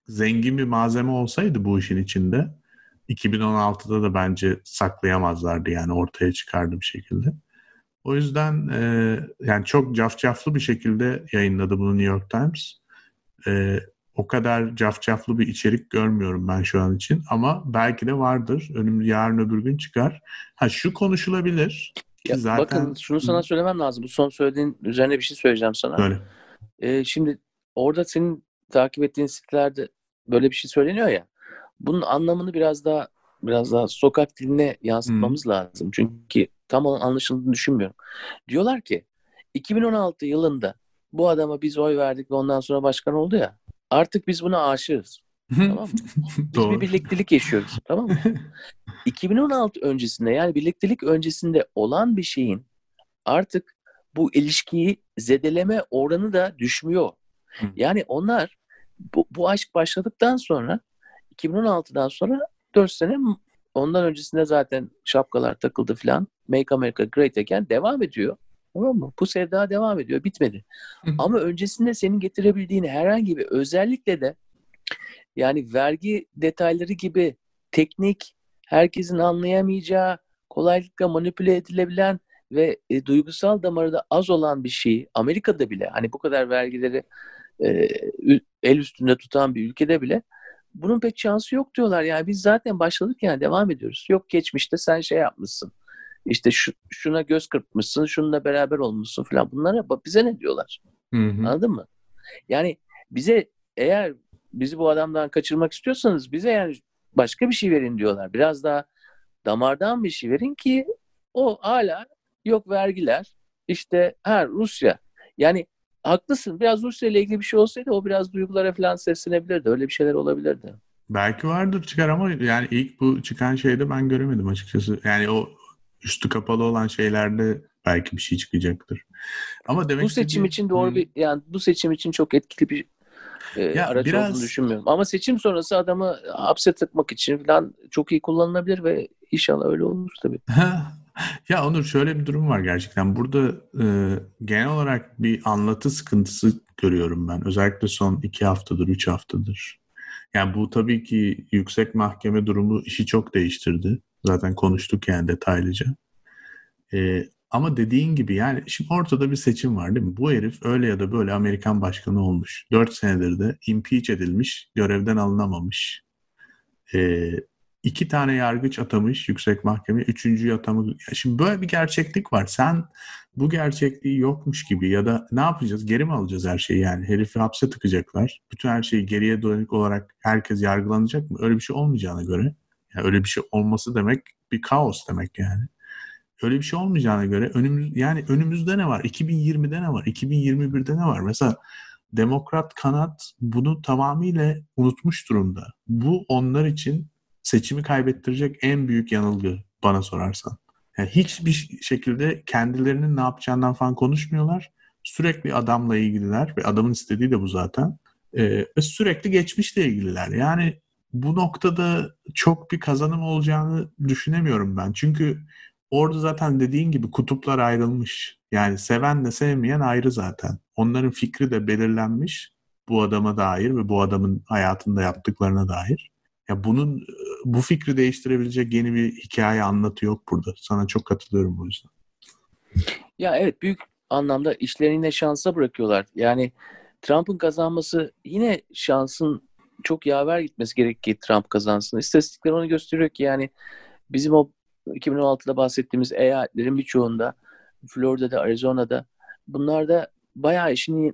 zengin bir malzeme olsaydı bu işin içinde 2016'da da bence saklayamazlardı yani ortaya çıkardı bir şekilde. O yüzden e, yani çok cafcaflı bir şekilde yayınladı bunu New York Times. E, o kadar cafcaflı bir içerik görmüyorum ben şu an için ama belki de vardır. Önüm yarın öbür gün çıkar. Ha şu konuşulabilir. Ya zaten Bakın şunu sana söylemem lazım. Bu son söylediğin üzerine bir şey söyleyeceğim sana. böyle. Ee, şimdi orada senin takip ettiğin sitelerde böyle bir şey söyleniyor ya. Bunun anlamını biraz daha biraz daha sokak diline yansıtmamız lazım. Çünkü tam olan anlaşıldığını düşünmüyorum. Diyorlar ki 2016 yılında bu adama biz oy verdik ve ondan sonra başkan oldu ya. Artık biz buna aşığız. Tamam mı? Biz Doğru. bir birliktelik yaşıyoruz. Tamam mı? 2016 öncesinde yani birliktelik öncesinde olan bir şeyin artık bu ilişkiyi zedeleme oranı da düşmüyor. Yani onlar bu, bu aşk başladıktan sonra 2016'dan sonra 4 sene ondan öncesinde zaten şapkalar takıldı filan. Make America Great Again devam ediyor. Tamam mı? Bu sevda devam ediyor. Bitmedi. Hı hı. Ama öncesinde senin getirebildiğin herhangi bir özellikle de yani vergi detayları gibi teknik, herkesin anlayamayacağı, kolaylıkla manipüle edilebilen ve e, duygusal damarı da az olan bir şeyi Amerika'da bile hani bu kadar vergileri e, el üstünde tutan bir ülkede bile bunun pek şansı yok diyorlar. Yani biz zaten başladık yani devam ediyoruz. Yok geçmişte sen şey yapmışsın. İşte şu, şuna göz kırpmışsın, şununla beraber olmuşsun falan. Bunlara bak bize ne diyorlar? Hı hı. Anladın mı? Yani bize eğer bizi bu adamdan kaçırmak istiyorsanız bize yani başka bir şey verin diyorlar. Biraz daha damardan bir şey verin ki o hala yok vergiler. İşte ha Rusya. Yani haklısın. Biraz Rusya ile ilgili bir şey olsaydı o biraz duygulara falan seslenebilirdi. Öyle bir şeyler olabilirdi. Belki vardır çıkar ama yani ilk bu çıkan şeyde ben göremedim açıkçası. Yani o üstü kapalı olan şeylerde belki bir şey çıkacaktır. Ama demek Bu seçim istediğim- için doğru bir yani bu seçim için çok etkili bir e, Ya araç biraz- olduğunu düşünmüyorum. Ama seçim sonrası adamı hapse tıkmak için falan çok iyi kullanılabilir ve inşallah öyle olur tabii. ya Onur şöyle bir durum var gerçekten. Burada e, genel olarak bir anlatı sıkıntısı görüyorum ben. Özellikle son iki haftadır, üç haftadır. Yani bu tabii ki yüksek mahkeme durumu işi çok değiştirdi. Zaten konuştuk yani detaylıca. E, ama dediğin gibi yani şimdi ortada bir seçim var değil mi? Bu herif öyle ya da böyle Amerikan başkanı olmuş. Dört senedir de impeach edilmiş, görevden alınamamış. E, iki tane yargıç atamış yüksek mahkeme. Üçüncüyü atamı. Şimdi böyle bir gerçeklik var. Sen bu gerçekliği yokmuş gibi ya da ne yapacağız? Geri mi alacağız her şeyi yani? Herifi hapse tıkacaklar. Bütün her şeyi geriye dönük olarak herkes yargılanacak mı? Öyle bir şey olmayacağına göre. Yani öyle bir şey olması demek bir kaos demek yani. Öyle bir şey olmayacağına göre önümüz yani önümüzde ne var? 2020'de ne var? 2021'de ne var? Mesela demokrat kanat bunu tamamıyla unutmuş durumda. Bu onlar için seçimi kaybettirecek en büyük yanılgı bana sorarsan. Yani hiçbir şekilde kendilerinin ne yapacağından falan konuşmuyorlar. Sürekli adamla ilgililer ve adamın istediği de bu zaten. Ee, sürekli geçmişle ilgililer. Yani bu noktada çok bir kazanım olacağını düşünemiyorum ben. Çünkü orada zaten dediğin gibi kutuplar ayrılmış. Yani sevenle sevmeyen ayrı zaten. Onların fikri de belirlenmiş bu adama dair ve bu adamın hayatında yaptıklarına dair. Ya bunun bu fikri değiştirebilecek yeni bir hikaye anlatı yok burada. Sana çok katılıyorum bu yüzden. Ya evet büyük anlamda işlerini yine şansa bırakıyorlar. Yani Trump'ın kazanması yine şansın çok yaver gitmesi gerek ki Trump kazansın. İstatistikler onu gösteriyor ki yani bizim o 2016'da bahsettiğimiz eyaletlerin birçoğunda Florida'da, Arizona'da bunlarda bayağı işini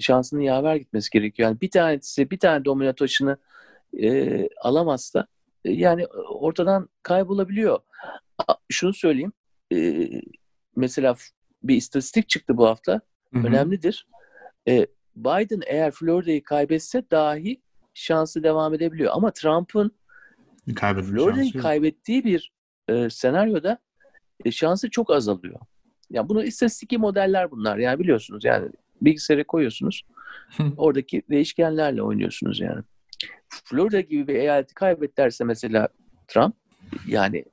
şansının yaver gitmesi gerekiyor. Yani bir tanesi bir tane domino taşını e, alamazsa e, yani ortadan kaybolabiliyor. Şunu söyleyeyim. E, mesela bir istatistik çıktı bu hafta. Hı-hı. Önemlidir. E, Biden eğer Florida'yı kaybetse dahi şansı devam edebiliyor. Ama Trump'ın Florida'yı kaybettiği bir e, senaryoda e, şansı çok azalıyor. Yani bunu istatistik modeller bunlar. Yani biliyorsunuz yani bilgisayara koyuyorsunuz. oradaki değişkenlerle oynuyorsunuz yani. Florida gibi bir eyaleti kaybederse mesela Trump yani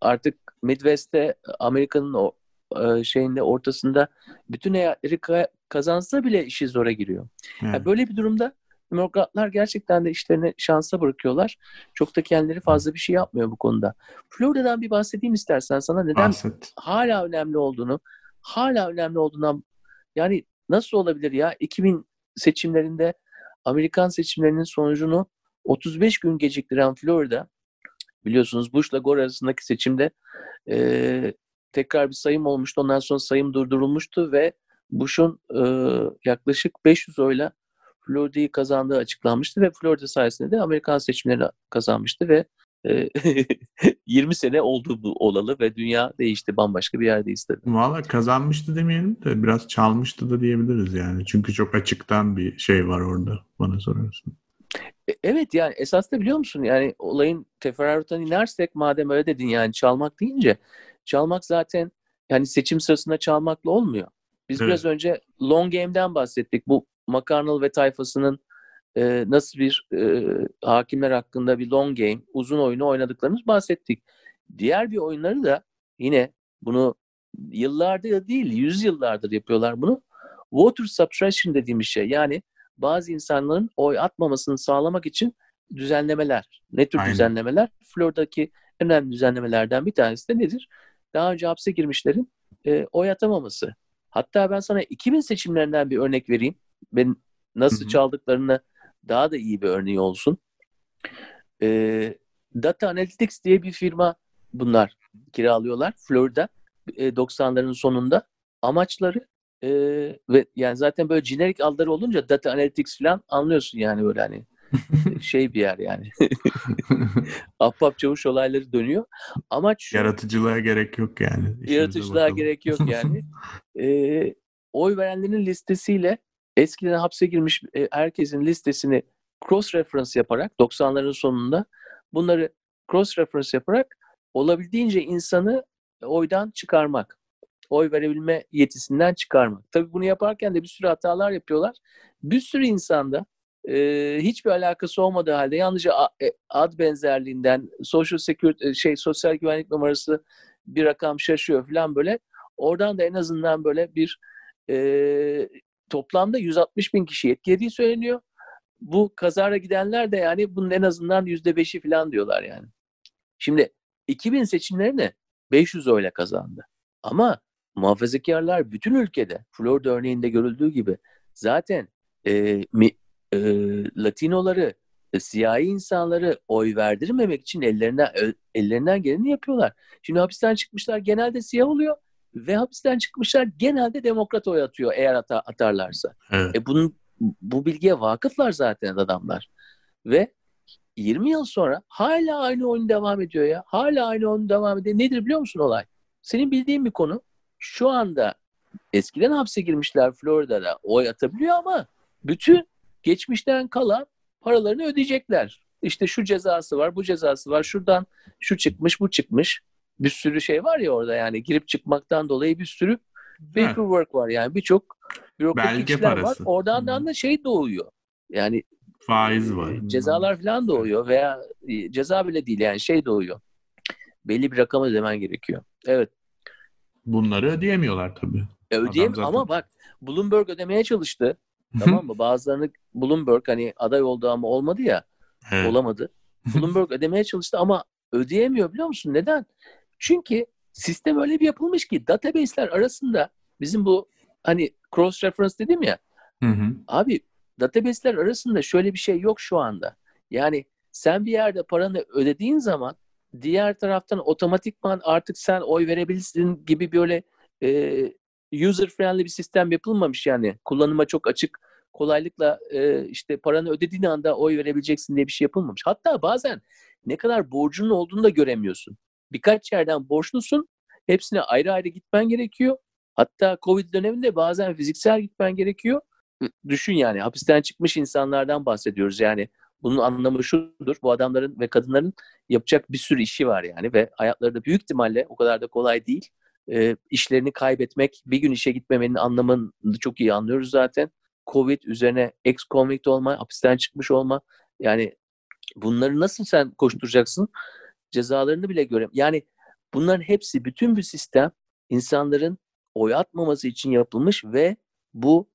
artık Midwest'te Amerika'nın o e, şeyinde ortasında bütün eyaletleri kazansa bile işi zora giriyor. Evet. Yani böyle bir durumda Demokratlar gerçekten de işlerini şansa bırakıyorlar. Çok da kendileri fazla bir şey yapmıyor bu konuda. Florida'dan bir bahsedeyim istersen sana neden Bahset. hala önemli olduğunu, hala önemli olduğundan yani nasıl olabilir ya 2000 seçimlerinde Amerikan seçimlerinin sonucunu 35 gün geciktiren Florida biliyorsunuz Bush'la Gore arasındaki seçimde e, tekrar bir sayım olmuştu. Ondan sonra sayım durdurulmuştu ve Bush'un e, yaklaşık 500 oyla Florida'yı kazandığı açıklanmıştı ve Florida sayesinde de Amerikan seçimlerini kazanmıştı ve 20 sene oldu bu olalı ve dünya değişti. Bambaşka bir yerdeyiz tabii. Valla kazanmıştı demeyelim de biraz çalmıştı da diyebiliriz yani. Çünkü çok açıktan bir şey var orada bana sorarsın. E, evet yani esas da biliyor musun yani olayın teferruatına inersek madem öyle dedin yani çalmak deyince çalmak zaten yani seçim sırasında çalmakla olmuyor. Biz evet. biraz önce long game'den bahsettik. Bu McConnell ve tayfasının e, nasıl bir e, hakimler hakkında bir long game, uzun oyunu oynadıklarımız bahsettik. Diğer bir oyunları da yine bunu yıllardır değil, yüz yıllardır yapıyorlar bunu. Voter suppression dediğimiz şey yani bazı insanların oy atmamasını sağlamak için düzenlemeler. Ne tür Aynen. düzenlemeler? Florida'daki en önemli düzenlemelerden bir tanesi de nedir? Daha önce hapse girmişlerin e, oy atamaması. Hatta ben sana 2000 seçimlerinden bir örnek vereyim. Ben nasıl Hı-hı. çaldıklarını daha da iyi bir örneği olsun. E, Data Analytics diye bir firma bunlar kiralıyorlar Florida e, 90'ların sonunda. Amaçları e, ve yani zaten böyle jenerik adları olunca Data Analytics falan anlıyorsun yani böyle hani şey bir yer yani. Ahbap çavuş olayları dönüyor. Amaç şu, Yaratıcılığa gerek yok yani. Yaratıcılığa gerek yok yani. e, oy verenlerin listesiyle eskiden hapse girmiş e, herkesin listesini cross reference yaparak 90'ların sonunda bunları cross reference yaparak olabildiğince insanı oydan çıkarmak. Oy verebilme yetisinden çıkarmak. Tabii bunu yaparken de bir sürü hatalar yapıyorlar. Bir sürü insanda e, hiçbir alakası olmadığı halde yalnızca e, ad benzerliğinden social security şey sosyal güvenlik numarası bir rakam şaşıyor falan böyle. Oradan da en azından böyle bir e, toplamda 160 bin kişi etkilediği söyleniyor. Bu kazara gidenler de yani bunun en azından %5'i falan diyorlar yani. Şimdi 2000 seçimlerini 500 oyla kazandı. Ama muhafazakarlar bütün ülkede Florida örneğinde görüldüğü gibi zaten e, mi, e, Latinoları, e, siyahi insanları oy verdirmemek için ellerinden ellerinden geleni yapıyorlar. Şimdi hapisten çıkmışlar genelde siyah oluyor ve hapisten çıkmışlar genelde demokrat oy atıyor eğer ata, atarlarsa. Evet. E bunun bu bilgiye vakıflar zaten adamlar. Ve 20 yıl sonra hala aynı oyun devam ediyor ya. Hala aynı oyun devam ediyor. Nedir biliyor musun olay? Senin bildiğin bir konu. Şu anda eskiden hapse girmişler Florida'da oy atabiliyor ama bütün geçmişten kalan paralarını ödeyecekler. İşte şu cezası var, bu cezası var, şuradan şu çıkmış, bu çıkmış. Bir sürü şey var ya orada yani girip çıkmaktan dolayı bir sürü paperwork var yani birçok bürokratik işler var. Oradan da şey doğuyor. Yani faiz var. E, cezalar falan doğuyor veya e, ceza bile değil yani şey doğuyor. Belli bir rakam ödemen gerekiyor. Evet. Bunları ödeyemiyorlar tabii. E, ödeyem zaten... ama bak Bloomberg ödemeye çalıştı. tamam mı? Bazılarını Bloomberg hani aday oldu ama olmadı ya. Evet. Olamadı. Bloomberg ödemeye çalıştı ama ödeyemiyor biliyor musun? Neden? Çünkü sistem öyle bir yapılmış ki database'ler arasında bizim bu hani cross reference dedim ya. Hı hı. Abi database'ler arasında şöyle bir şey yok şu anda. Yani sen bir yerde paranı ödediğin zaman diğer taraftan otomatikman artık sen oy verebilirsin gibi böyle e, user friendly bir sistem yapılmamış yani. Kullanıma çok açık kolaylıkla e, işte paranı ödediğin anda oy verebileceksin diye bir şey yapılmamış. Hatta bazen ne kadar borcunun olduğunu da göremiyorsun. Birkaç yerden borçlusun. Hepsine ayrı ayrı gitmen gerekiyor. Hatta Covid döneminde bazen fiziksel gitmen gerekiyor. Düşün yani hapisten çıkmış insanlardan bahsediyoruz. Yani bunun anlamı şudur. Bu adamların ve kadınların yapacak bir sürü işi var yani ve hayatları da büyük ihtimalle o kadar da kolay değil. E, işlerini kaybetmek, bir gün işe gitmemenin anlamını çok iyi anlıyoruz zaten. Covid üzerine ex-convict olma, hapisten çıkmış olma. Yani bunları nasıl sen koşturacaksın? Cezalarını bile görem. Yani bunların hepsi bütün bir sistem insanların oy atmaması için yapılmış ve bu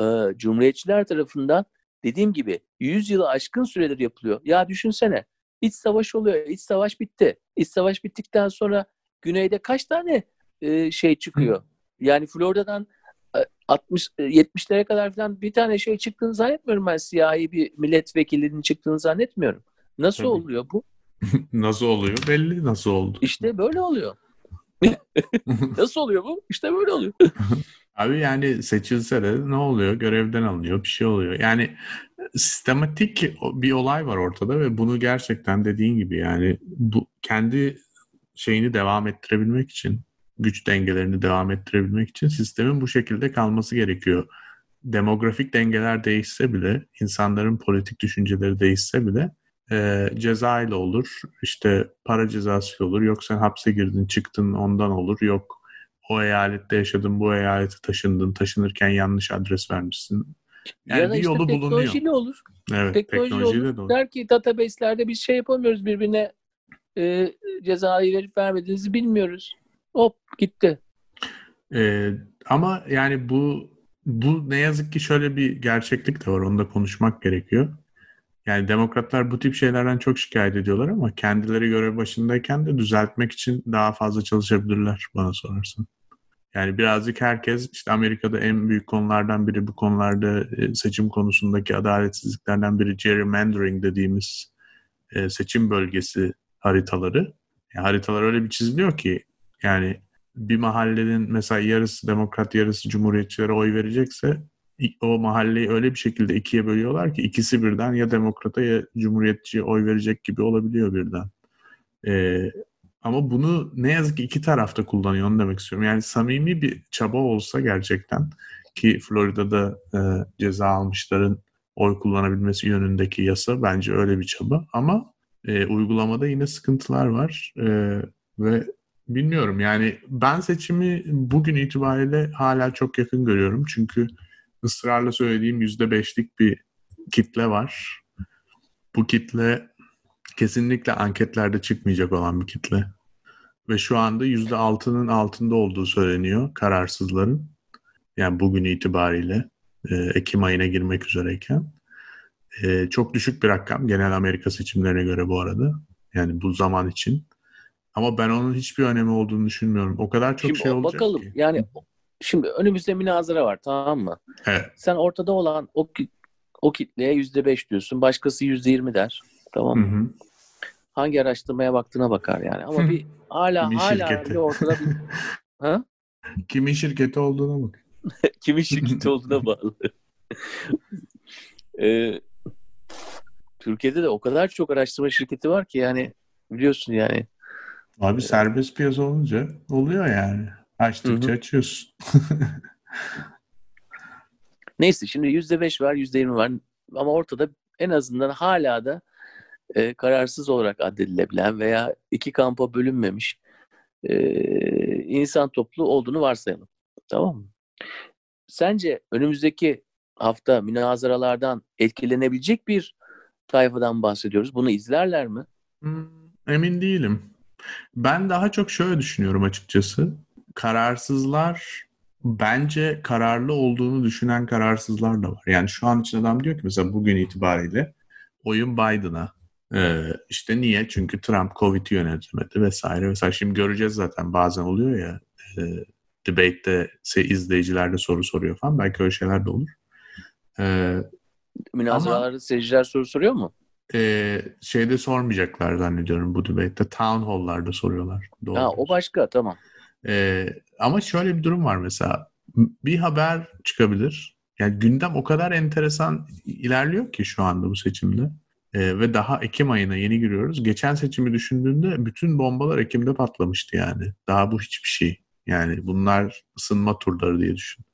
e, cumhuriyetçiler tarafından dediğim gibi 100 yılı aşkın süredir yapılıyor. Ya düşünsene iç savaş oluyor. İç savaş bitti. İç savaş bittikten sonra güneyde kaç tane e, şey çıkıyor? Yani Florida'dan 60 70'lere e, kadar falan bir tane şey çıktığını zannetmiyorum ben siyahi bir milletvekilinin çıktığını zannetmiyorum. Nasıl Tabii. oluyor bu? nasıl oluyor? Belli nasıl oldu. İşte böyle oluyor. nasıl oluyor bu? İşte böyle oluyor. Abi yani seçilse de ne oluyor? Görevden alınıyor, bir şey oluyor. Yani sistematik bir olay var ortada ve bunu gerçekten dediğin gibi yani bu kendi şeyini devam ettirebilmek için güç dengelerini devam ettirebilmek için sistemin bu şekilde kalması gerekiyor. Demografik dengeler değişse bile, insanların politik düşünceleri değişse bile e, ceza ile olur, işte para cezası olur, yok sen hapse girdin çıktın ondan olur, yok o eyalette yaşadın bu eyalete taşındın, taşınırken yanlış adres vermişsin. Yani ya bir işte yolu teknolojiyle bulunuyor. olur. Evet, teknoloji teknolojiyle olur. De olur. Der ki database'lerde biz şey yapamıyoruz birbirine e, cezayı verip vermediğinizi bilmiyoruz. Hop gitti. Ee, ama yani bu bu ne yazık ki şöyle bir gerçeklik de var. Onu da konuşmak gerekiyor. Yani demokratlar bu tip şeylerden çok şikayet ediyorlar ama kendileri görev başındayken de düzeltmek için daha fazla çalışabilirler bana sorarsan. Yani birazcık herkes işte Amerika'da en büyük konulardan biri bu konularda e, seçim konusundaki adaletsizliklerden biri gerrymandering dediğimiz e, seçim bölgesi haritaları. Yani haritalar öyle bir çiziliyor ki yani bir mahallenin mesela yarısı demokrat yarısı cumhuriyetçilere oy verecekse o mahalleyi öyle bir şekilde ikiye bölüyorlar ki ikisi birden ya demokrata ya cumhuriyetçiye oy verecek gibi olabiliyor birden. Ee, ama bunu ne yazık ki iki tarafta kullanıyor onu demek istiyorum. Yani samimi bir çaba olsa gerçekten ki Florida'da e, ceza almışların oy kullanabilmesi yönündeki yasa bence öyle bir çaba. Ama e, uygulamada yine sıkıntılar var e, ve bilmiyorum yani ben seçimi bugün itibariyle hala çok yakın görüyorum. Çünkü ısrarla söylediğim yüzde beşlik bir kitle var. Bu kitle kesinlikle anketlerde çıkmayacak olan bir kitle. Ve şu anda yüzde altının altında olduğu söyleniyor kararsızların. Yani bugün itibariyle e, Ekim ayına girmek üzereyken. E, çok düşük bir rakam genel Amerika seçimlerine göre bu arada. Yani bu zaman için. Ama ben onun hiçbir önemi olduğunu düşünmüyorum. O kadar çok Şimdi şey olacak bakalım. ki. Yani şimdi önümüzde münazara var tamam mı? Evet. Sen ortada olan o o kitleye yüzde beş diyorsun. Başkası yüzde yirmi der. Tamam mı? Hı hı. Hangi araştırmaya baktığına bakar yani. Ama bir hala Kimin hala şirketi? bir ortada bir... ha? Kimin şirketi olduğuna bak. Kimin şirketi olduğuna bağlı. ee, Türkiye'de de o kadar çok araştırma şirketi var ki yani biliyorsun yani. Abi serbest piyasa olunca oluyor yani. Açtıkça Hı-hı. açıyorsun. Neyse şimdi %5 var %20 var ama ortada en azından hala da e, kararsız olarak addedilebilen veya iki kampa bölünmemiş e, insan topluluğu olduğunu varsayalım. Tamam mı? Sence önümüzdeki hafta münazaralardan etkilenebilecek bir tayfadan bahsediyoruz. Bunu izlerler mi? Hmm, emin değilim. Ben daha çok şöyle düşünüyorum açıkçası. Kararsızlar bence kararlı olduğunu düşünen kararsızlar da var. Yani şu an için adam diyor ki mesela bugün itibariyle oyun Biden'a. Ee, işte niye? Çünkü Trump Covid'i yönetemedi vesaire vesaire. Şimdi göreceğiz zaten bazen oluyor ya e, debate'de izleyiciler de soru soruyor falan. Belki öyle şeyler de olur. Ee, Münazaralarda seyirciler soru soruyor mu? E, şeyde sormayacaklar zannediyorum bu debate'de. Town hall'larda soruyorlar. Doğru. Ha, o başka tamam. Ee, ama şöyle bir durum var mesela. Bir haber çıkabilir. Yani gündem o kadar enteresan ilerliyor ki şu anda bu seçimde. Ee, ve daha Ekim ayına yeni giriyoruz. Geçen seçimi düşündüğünde bütün bombalar Ekim'de patlamıştı yani. Daha bu hiçbir şey. Yani bunlar ısınma turları diye düşün.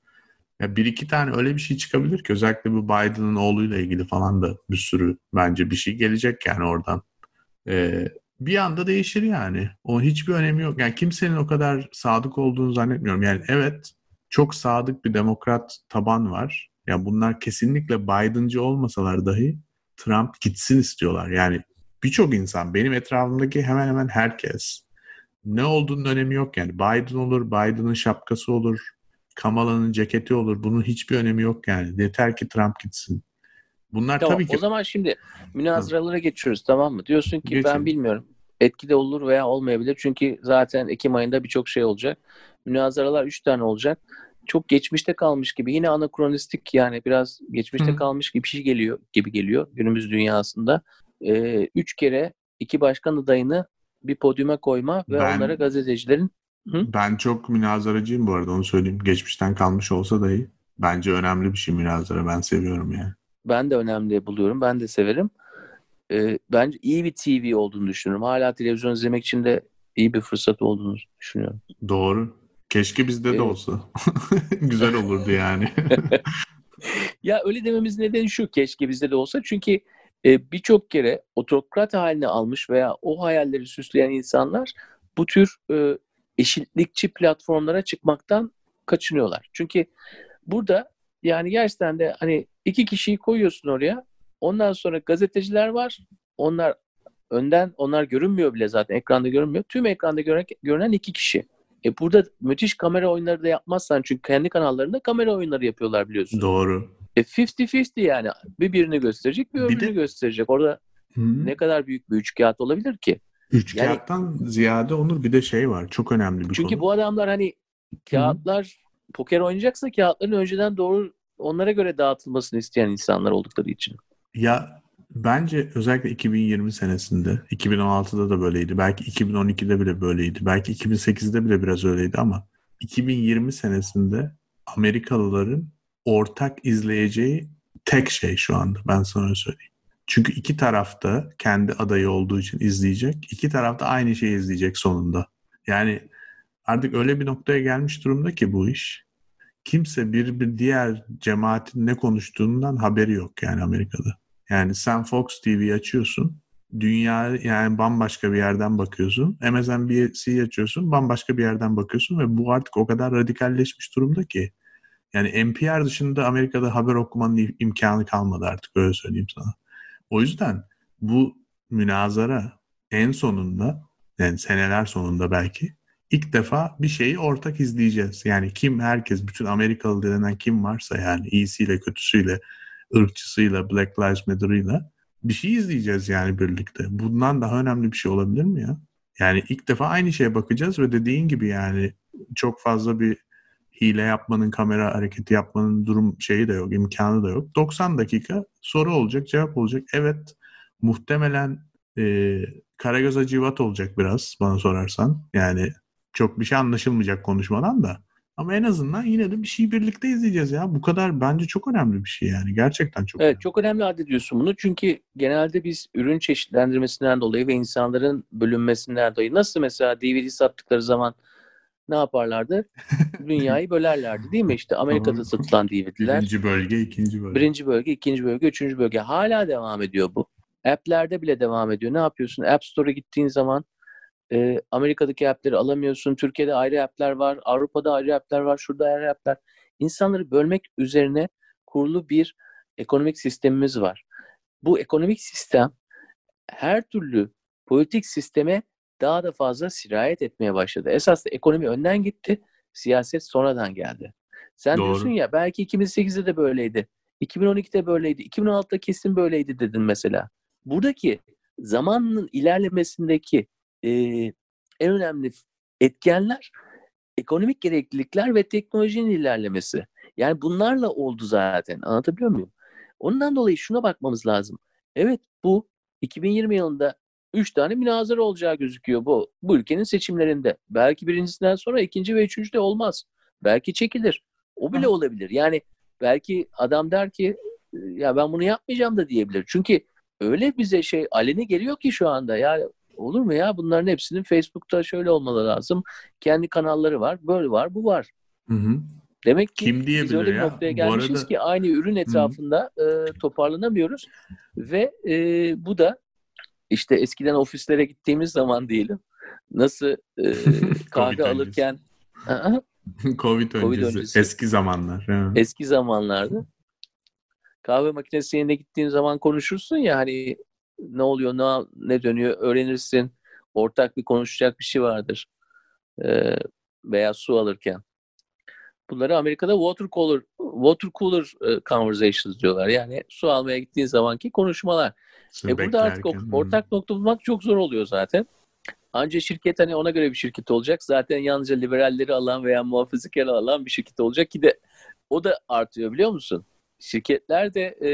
Ya bir iki tane öyle bir şey çıkabilir ki özellikle bu Biden'ın oğluyla ilgili falan da bir sürü bence bir şey gelecek yani oradan. Ee, bir anda değişir yani. O hiçbir önemi yok. Yani kimsenin o kadar sadık olduğunu zannetmiyorum. Yani evet çok sadık bir demokrat taban var. Ya yani bunlar kesinlikle Biden'cı olmasalar dahi Trump gitsin istiyorlar. Yani birçok insan benim etrafımdaki hemen hemen herkes ne olduğunun önemi yok yani. Biden olur, Biden'ın şapkası olur, Kamala'nın ceketi olur. Bunun hiçbir önemi yok yani. Yeter ki Trump gitsin. Bunlar tamam, tabii ki... O zaman şimdi münazaralara geçiyoruz tamam mı? Diyorsun ki Geçin. ben bilmiyorum. Etkili olur veya olmayabilir. Çünkü zaten Ekim ayında birçok şey olacak. Münazaralar 3 tane olacak. Çok geçmişte kalmış gibi. Yine anakronistik yani biraz geçmişte Hı. kalmış gibi bir şey geliyor gibi geliyor günümüz dünyasında. Ee, üç kere iki başkan adayını bir podyuma koyma ve ben, onlara gazetecilerin Hı? Ben çok münazaracıyım bu arada onu söyleyeyim. Geçmişten kalmış olsa dahi bence önemli bir şey münazara. Ben seviyorum yani. Ben de önemli buluyorum. Ben de severim. Ee, bence iyi bir TV olduğunu düşünüyorum. Hala televizyon izlemek için de iyi bir fırsat olduğunu düşünüyorum. Doğru. Keşke bizde ee, de olsa. Güzel olurdu yani. ya öyle dememiz nedeni şu. Keşke bizde de olsa. Çünkü e, birçok kere otokrat haline almış veya o hayalleri süsleyen insanlar bu tür e, eşitlikçi platformlara çıkmaktan kaçınıyorlar. Çünkü burada yani gerçekten de hani iki kişiyi koyuyorsun oraya. Ondan sonra gazeteciler var. Onlar önden onlar görünmüyor bile zaten ekranda görünmüyor. Tüm ekranda görünen, görünen iki kişi. E burada müthiş kamera oyunları da yapmazsan çünkü kendi kanallarında kamera oyunları yapıyorlar biliyorsun. Doğru. E 50-50 yani bir birini gösterecek bir, bir öbürünü de... gösterecek. Orada Hı-hı. ne kadar büyük bir üçkağıt olabilir ki? Üç yani, kağıttan ziyade Onur bir de şey var. Çok önemli bir çünkü konu. Çünkü bu adamlar hani kağıtlar Hı-hı. poker oynayacaksa kağıtların önceden doğru onlara göre dağıtılmasını isteyen insanlar oldukları için. Ya bence özellikle 2020 senesinde, 2016'da da böyleydi. Belki 2012'de bile böyleydi. Belki 2008'de bile biraz öyleydi ama 2020 senesinde Amerikalıların ortak izleyeceği tek şey şu anda. Ben sana söyleyeyim. Çünkü iki tarafta kendi adayı olduğu için izleyecek. iki tarafta aynı şeyi izleyecek sonunda. Yani artık öyle bir noktaya gelmiş durumda ki bu iş. Kimse bir, bir diğer cemaatin ne konuştuğundan haberi yok yani Amerika'da. Yani sen Fox TV açıyorsun. Dünya yani bambaşka bir yerden bakıyorsun. MSNBC açıyorsun. Bambaşka bir yerden bakıyorsun ve bu artık o kadar radikalleşmiş durumda ki. Yani NPR dışında Amerika'da haber okumanın imkanı kalmadı artık öyle söyleyeyim sana. O yüzden bu münazara en sonunda yani seneler sonunda belki ilk defa bir şeyi ortak izleyeceğiz. Yani kim herkes bütün Amerikalı denen kim varsa yani iyisiyle kötüsüyle ırkçısıyla Black Lives Matter'ıyla bir şey izleyeceğiz yani birlikte. Bundan daha önemli bir şey olabilir mi ya? Yani ilk defa aynı şeye bakacağız ve dediğin gibi yani çok fazla bir hile yapmanın, kamera hareketi yapmanın durum şeyi de yok, imkanı da yok. 90 dakika soru olacak, cevap olacak. Evet, muhtemelen e, Karagöz Acıvat olacak biraz bana sorarsan. Yani çok bir şey anlaşılmayacak konuşmadan da. Ama en azından yine de bir şey birlikte izleyeceğiz ya. Bu kadar bence çok önemli bir şey yani. Gerçekten çok Evet önemli. çok önemli addediyorsun bunu. Çünkü genelde biz ürün çeşitlendirmesinden dolayı ve insanların bölünmesinden dolayı nasıl mesela DVD sattıkları zaman ne yaparlardı? Dünyayı bölerlerdi değil mi? İşte Amerika'da satılan DVD'ler. Birinci bölge, ikinci bölge. Birinci bölge, ikinci bölge, üçüncü bölge. Hala devam ediyor bu. App'lerde bile devam ediyor. Ne yapıyorsun? App Store'a gittiğin zaman e, Amerika'daki app'leri alamıyorsun. Türkiye'de ayrı app'ler var. Avrupa'da ayrı app'ler var. Şurada ayrı app'ler. İnsanları bölmek üzerine kurulu bir ekonomik sistemimiz var. Bu ekonomik sistem her türlü politik sisteme daha da fazla sirayet etmeye başladı. Esas ekonomi önden gitti, siyaset sonradan geldi. Sen Doğru. diyorsun ya belki 2008'de de böyleydi. 2012'de böyleydi. 2016'da kesin böyleydi dedin mesela. Buradaki zamanın ilerlemesindeki e, en önemli etkenler ekonomik gereklilikler ve teknolojinin ilerlemesi. Yani bunlarla oldu zaten. Anlatabiliyor muyum? Ondan dolayı şuna bakmamız lazım. Evet bu 2020 yılında 3 tane münazara olacağı gözüküyor bu, bu ülkenin seçimlerinde. Belki birincisinden sonra ikinci ve üçüncü de olmaz. Belki çekilir. O bile Hı. olabilir. Yani belki adam der ki ya ben bunu yapmayacağım da diyebilir. Çünkü öyle bize şey aleni geliyor ki şu anda ya olur mu ya bunların hepsinin Facebook'ta şöyle olmalı lazım. Kendi kanalları var, böyle var, bu var. Hı hı. Demek ki Kim biz öyle bir ya? noktaya gelmişiz arada... ki aynı ürün etrafında e, toparlanamıyoruz ve e, bu da işte eskiden ofislere gittiğimiz zaman diyelim nasıl e, kahve alırken COVID, COVID öncesi, eski zamanlar. Eski zamanlarda kahve makinesi yerine gittiğin zaman konuşursun ya hani ne oluyor ne, ne dönüyor öğrenirsin ortak bir konuşacak bir şey vardır ee, veya su alırken bunları Amerika'da water cooler water cooler conversations diyorlar yani su almaya gittiğin zamanki konuşmalar e burada artık hmm. ortak nokta bulmak çok zor oluyor zaten. Ancak şirket hani ona göre bir şirket olacak. Zaten yalnızca liberalleri alan veya muhafazakar alan bir şirket olacak ki de o da artıyor biliyor musun? Şirketler de e,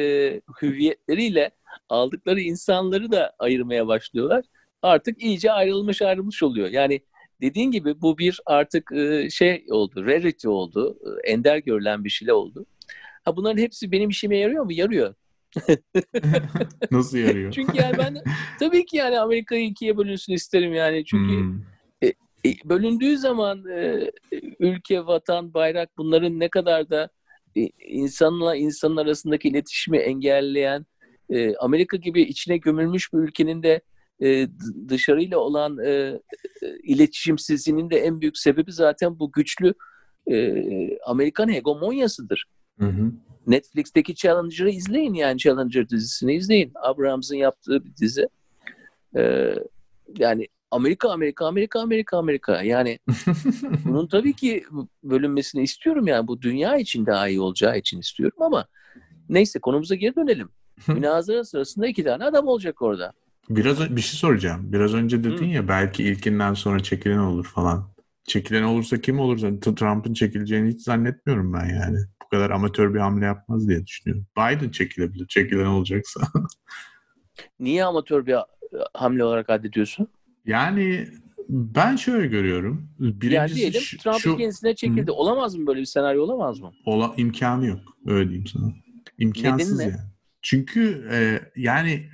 hüviyetleriyle aldıkları insanları da ayırmaya başlıyorlar. Artık iyice ayrılmış ayrılmış oluyor. Yani dediğin gibi bu bir artık e, şey oldu, rarity oldu, e, ender görülen bir şey oldu. Ha bunların hepsi benim işime yarıyor mu? Yarıyor. Nasıl yarıyor? Çünkü yani ben tabii ki yani Amerika'yı ikiye bölünsün isterim yani. Çünkü hmm. e, e, bölündüğü zaman e, ülke, vatan, bayrak bunların ne kadar da insanla insanın arasındaki iletişimi engelleyen e, Amerika gibi içine gömülmüş bir ülkenin de e, dışarıyla olan e, e, iletişimsizliğinin de en büyük sebebi zaten bu güçlü e, Amerikan hegemonyasıdır. Hı hı. Netflix'teki Challenger'ı izleyin yani Challenger dizisini izleyin. Abrahams'ın yaptığı bir dizi. Ee, yani Amerika, Amerika, Amerika, Amerika, Amerika. Yani bunun tabii ki bölünmesini istiyorum yani. Bu dünya için daha iyi olacağı için istiyorum ama neyse konumuza geri dönelim. Münazara sırasında iki tane adam olacak orada. Biraz bir şey soracağım. Biraz önce dedin Hı. ya belki ilkinden sonra çekilen olur falan. Çekilen olursa kim olursa Trump'ın çekileceğini hiç zannetmiyorum ben yani bu kadar amatör bir hamle yapmaz diye düşünüyorum. Biden çekilebilir. Çekilen olacaksa. Niye amatör bir hamle olarak addediyorsun? Yani ben şöyle görüyorum. Birincisi yani diyelim Trump şu, kendisine çekildi. Hı. Olamaz mı böyle bir senaryo olamaz mı? Ola, imkanı yok. Öyle diyeyim sana. İmkansız yani. Çünkü e, yani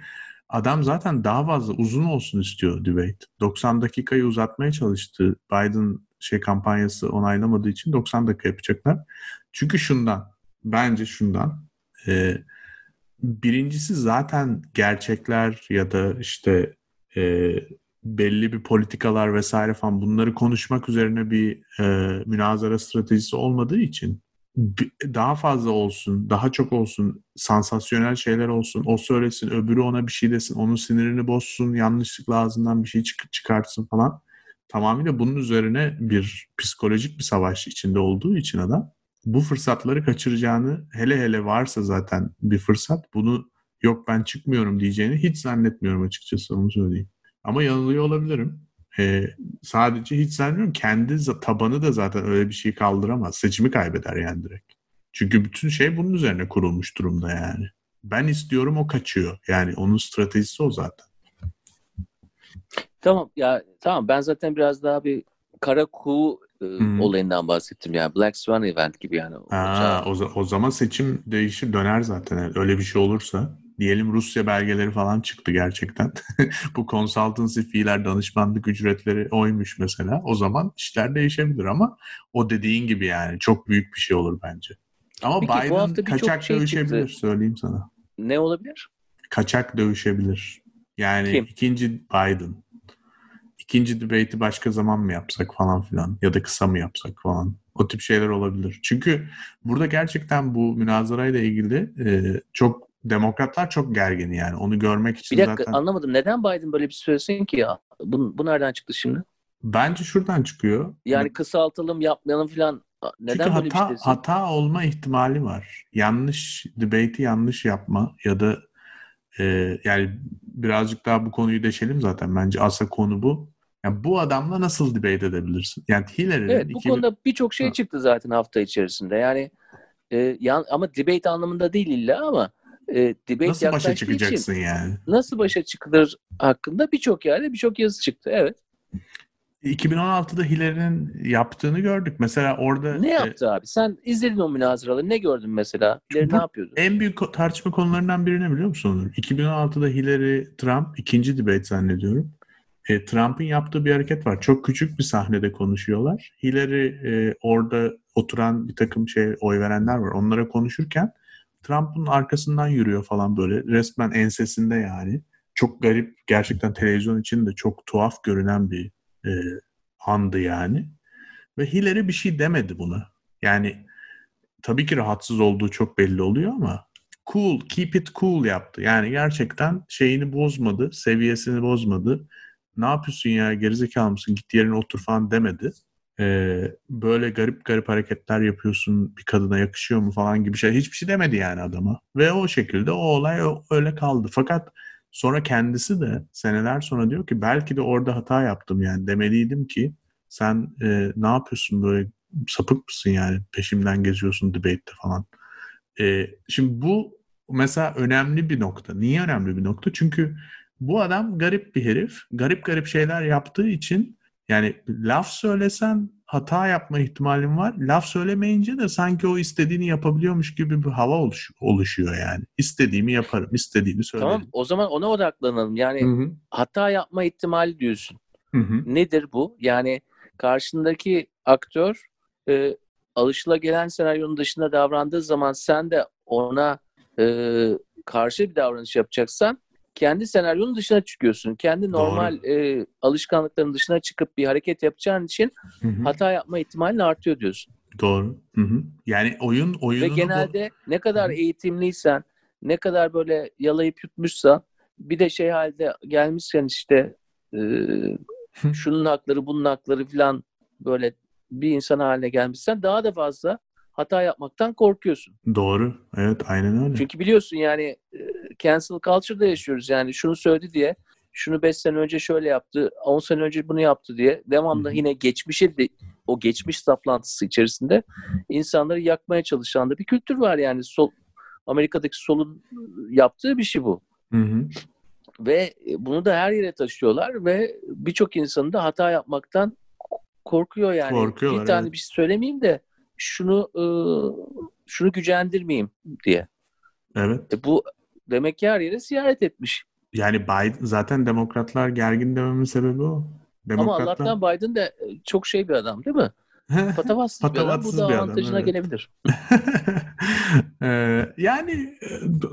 adam zaten daha fazla uzun olsun istiyor debate. 90 dakikayı uzatmaya çalıştı. Biden şey kampanyası onaylamadığı için 90 dakika yapacaklar. Çünkü şundan, bence şundan. E, birincisi zaten gerçekler ya da işte e, belli bir politikalar vesaire falan bunları konuşmak üzerine bir e, münazara stratejisi olmadığı için daha fazla olsun, daha çok olsun, sansasyonel şeyler olsun, o söylesin, öbürü ona bir şey desin, onun sinirini bozsun, yanlışlıkla ağzından bir şey çık- çıkartsın falan. Tamamıyla bunun üzerine bir psikolojik bir savaş içinde olduğu için adam bu fırsatları kaçıracağını hele hele varsa zaten bir fırsat bunu yok ben çıkmıyorum diyeceğini hiç zannetmiyorum açıkçası onu söyleyeyim. Ama yanılıyor olabilirim. Ee, sadece hiç zannetmiyorum. Kendi tabanı da zaten öyle bir şey kaldıramaz. Seçimi kaybeder yani direkt. Çünkü bütün şey bunun üzerine kurulmuş durumda yani. Ben istiyorum o kaçıyor. Yani onun stratejisi o zaten. Tamam ya tamam ben zaten biraz daha bir kara kuğu hmm. olayından bahsettim yani Black Swan event gibi yani. Ha, o, o zaman seçim değişir döner zaten öyle bir şey olursa. Diyelim Rusya belgeleri falan çıktı gerçekten. Bu consultancy fiiller danışmanlık ücretleri oymuş mesela. O zaman işler değişebilir ama o dediğin gibi yani çok büyük bir şey olur bence. Ama Peki, Biden kaçak şey dövüşebilir çıktı. söyleyeyim sana. Ne olabilir? Kaçak dövüşebilir. Yani Kim? ikinci Biden. İkinci debate'i başka zaman mı yapsak falan filan ya da kısa mı yapsak falan. O tip şeyler olabilir. Çünkü burada gerçekten bu münazarayla ilgili e, çok demokratlar çok gergin yani. Onu görmek için bir dakika, zaten... anlamadım. Neden Biden böyle bir söylesin ki ya? Bu, bu nereden çıktı şimdi? Bence şuradan çıkıyor. Yani kısaltalım yapmayalım falan. Neden Çünkü böyle hata, bir şey hata olma ihtimali var. Yanlış debate'i yanlış yapma ya da e, yani birazcık daha bu konuyu deşelim zaten. Bence asıl konu bu. Yani bu adamla nasıl debate edebilirsin? Yani Hillary'nin... Evet bu 2000... konuda birçok şey çıktı zaten hafta içerisinde. Yani e, yan, ama debate anlamında değil illa ama e, debate nasıl başa çıkacaksın için, yani? Nasıl başa çıkılır hakkında birçok yerde birçok yazı çıktı. Evet. 2016'da Hillary'nin yaptığını gördük. Mesela orada... Ne e, yaptı e, abi? Sen izledin o münazaraları. Ne gördün mesela? Hillary ne yapıyordu? En büyük tartışma konularından birini biliyor musun? 2016'da Hillary Trump ikinci debate zannediyorum. E, Trump'ın yaptığı bir hareket var. Çok küçük bir sahnede konuşuyorlar. Hillary e, orada oturan bir takım şey oy verenler var. Onlara konuşurken Trump'ın arkasından yürüyor falan böyle. Resmen ensesinde yani. Çok garip. Gerçekten televizyon için de çok tuhaf görünen bir e, andı yani. Ve Hillary bir şey demedi buna. Yani tabii ki rahatsız olduğu çok belli oluyor ama cool, keep it cool yaptı. Yani gerçekten şeyini bozmadı, seviyesini bozmadı ne yapıyorsun ya gerizekalı mısın git yerine otur falan demedi. Ee, böyle garip garip hareketler yapıyorsun bir kadına yakışıyor mu falan gibi şey hiçbir şey demedi yani adama. Ve o şekilde o olay öyle kaldı. Fakat sonra kendisi de seneler sonra diyor ki belki de orada hata yaptım yani demeliydim ki sen e, ne yapıyorsun böyle sapık mısın yani peşimden geziyorsun debate'te falan. E, şimdi bu mesela önemli bir nokta. Niye önemli bir nokta? Çünkü bu adam garip bir herif. Garip garip şeyler yaptığı için yani laf söylesen hata yapma ihtimalin var. Laf söylemeyince de sanki o istediğini yapabiliyormuş gibi bir hava oluş, oluşuyor yani. İstediğimi yaparım, istediğimi söylerim. Tamam o zaman ona odaklanalım. Yani Hı-hı. hata yapma ihtimali diyorsun. Hı-hı. Nedir bu? Yani karşındaki aktör e, alışıla senaryonun dışında davrandığı zaman sen de ona e, karşı bir davranış yapacaksan kendi senaryonun dışına çıkıyorsun. Kendi normal e, alışkanlıkların dışına çıkıp bir hareket yapacağın için Hı-hı. hata yapma ihtimalin artıyor diyorsun. Doğru. Hı-hı. Yani oyun oyunu Ve genelde bu... ne kadar Hı-hı. eğitimliysen, ne kadar böyle yalayıp yutmuşsa bir de şey halde gelmişsen işte e, şunun hakları, bunun hakları falan böyle bir insan haline gelmişsen daha da fazla hata yapmaktan korkuyorsun. Doğru. Evet aynen öyle. Çünkü biliyorsun yani cancel culture'da yaşıyoruz. Yani şunu söyledi diye şunu 5 sene önce şöyle yaptı, 10 sene önce bunu yaptı diye devamlı Hı-hı. yine geçmişe de, o geçmiş saplantısı içerisinde insanları yakmaya çalışan da bir kültür var yani sol Amerika'daki solun yaptığı bir şey bu. Hı-hı. Ve bunu da her yere taşıyorlar ve birçok insanın da hata yapmaktan korkuyor yani. Bir tane evet. bir şey söylemeyeyim de şunu e, şunu gücendirmeyeyim diye. Evet. E, bu demek ki her yere ziyaret etmiş. Yani Biden zaten demokratlar gergin dememin sebebi o. Demokratlar... Ama Allah'tan Biden de çok şey bir adam değil mi? Patavatsız, Patavatsız bir adam. Bu da avantajına evet. gelebilir. ee, yani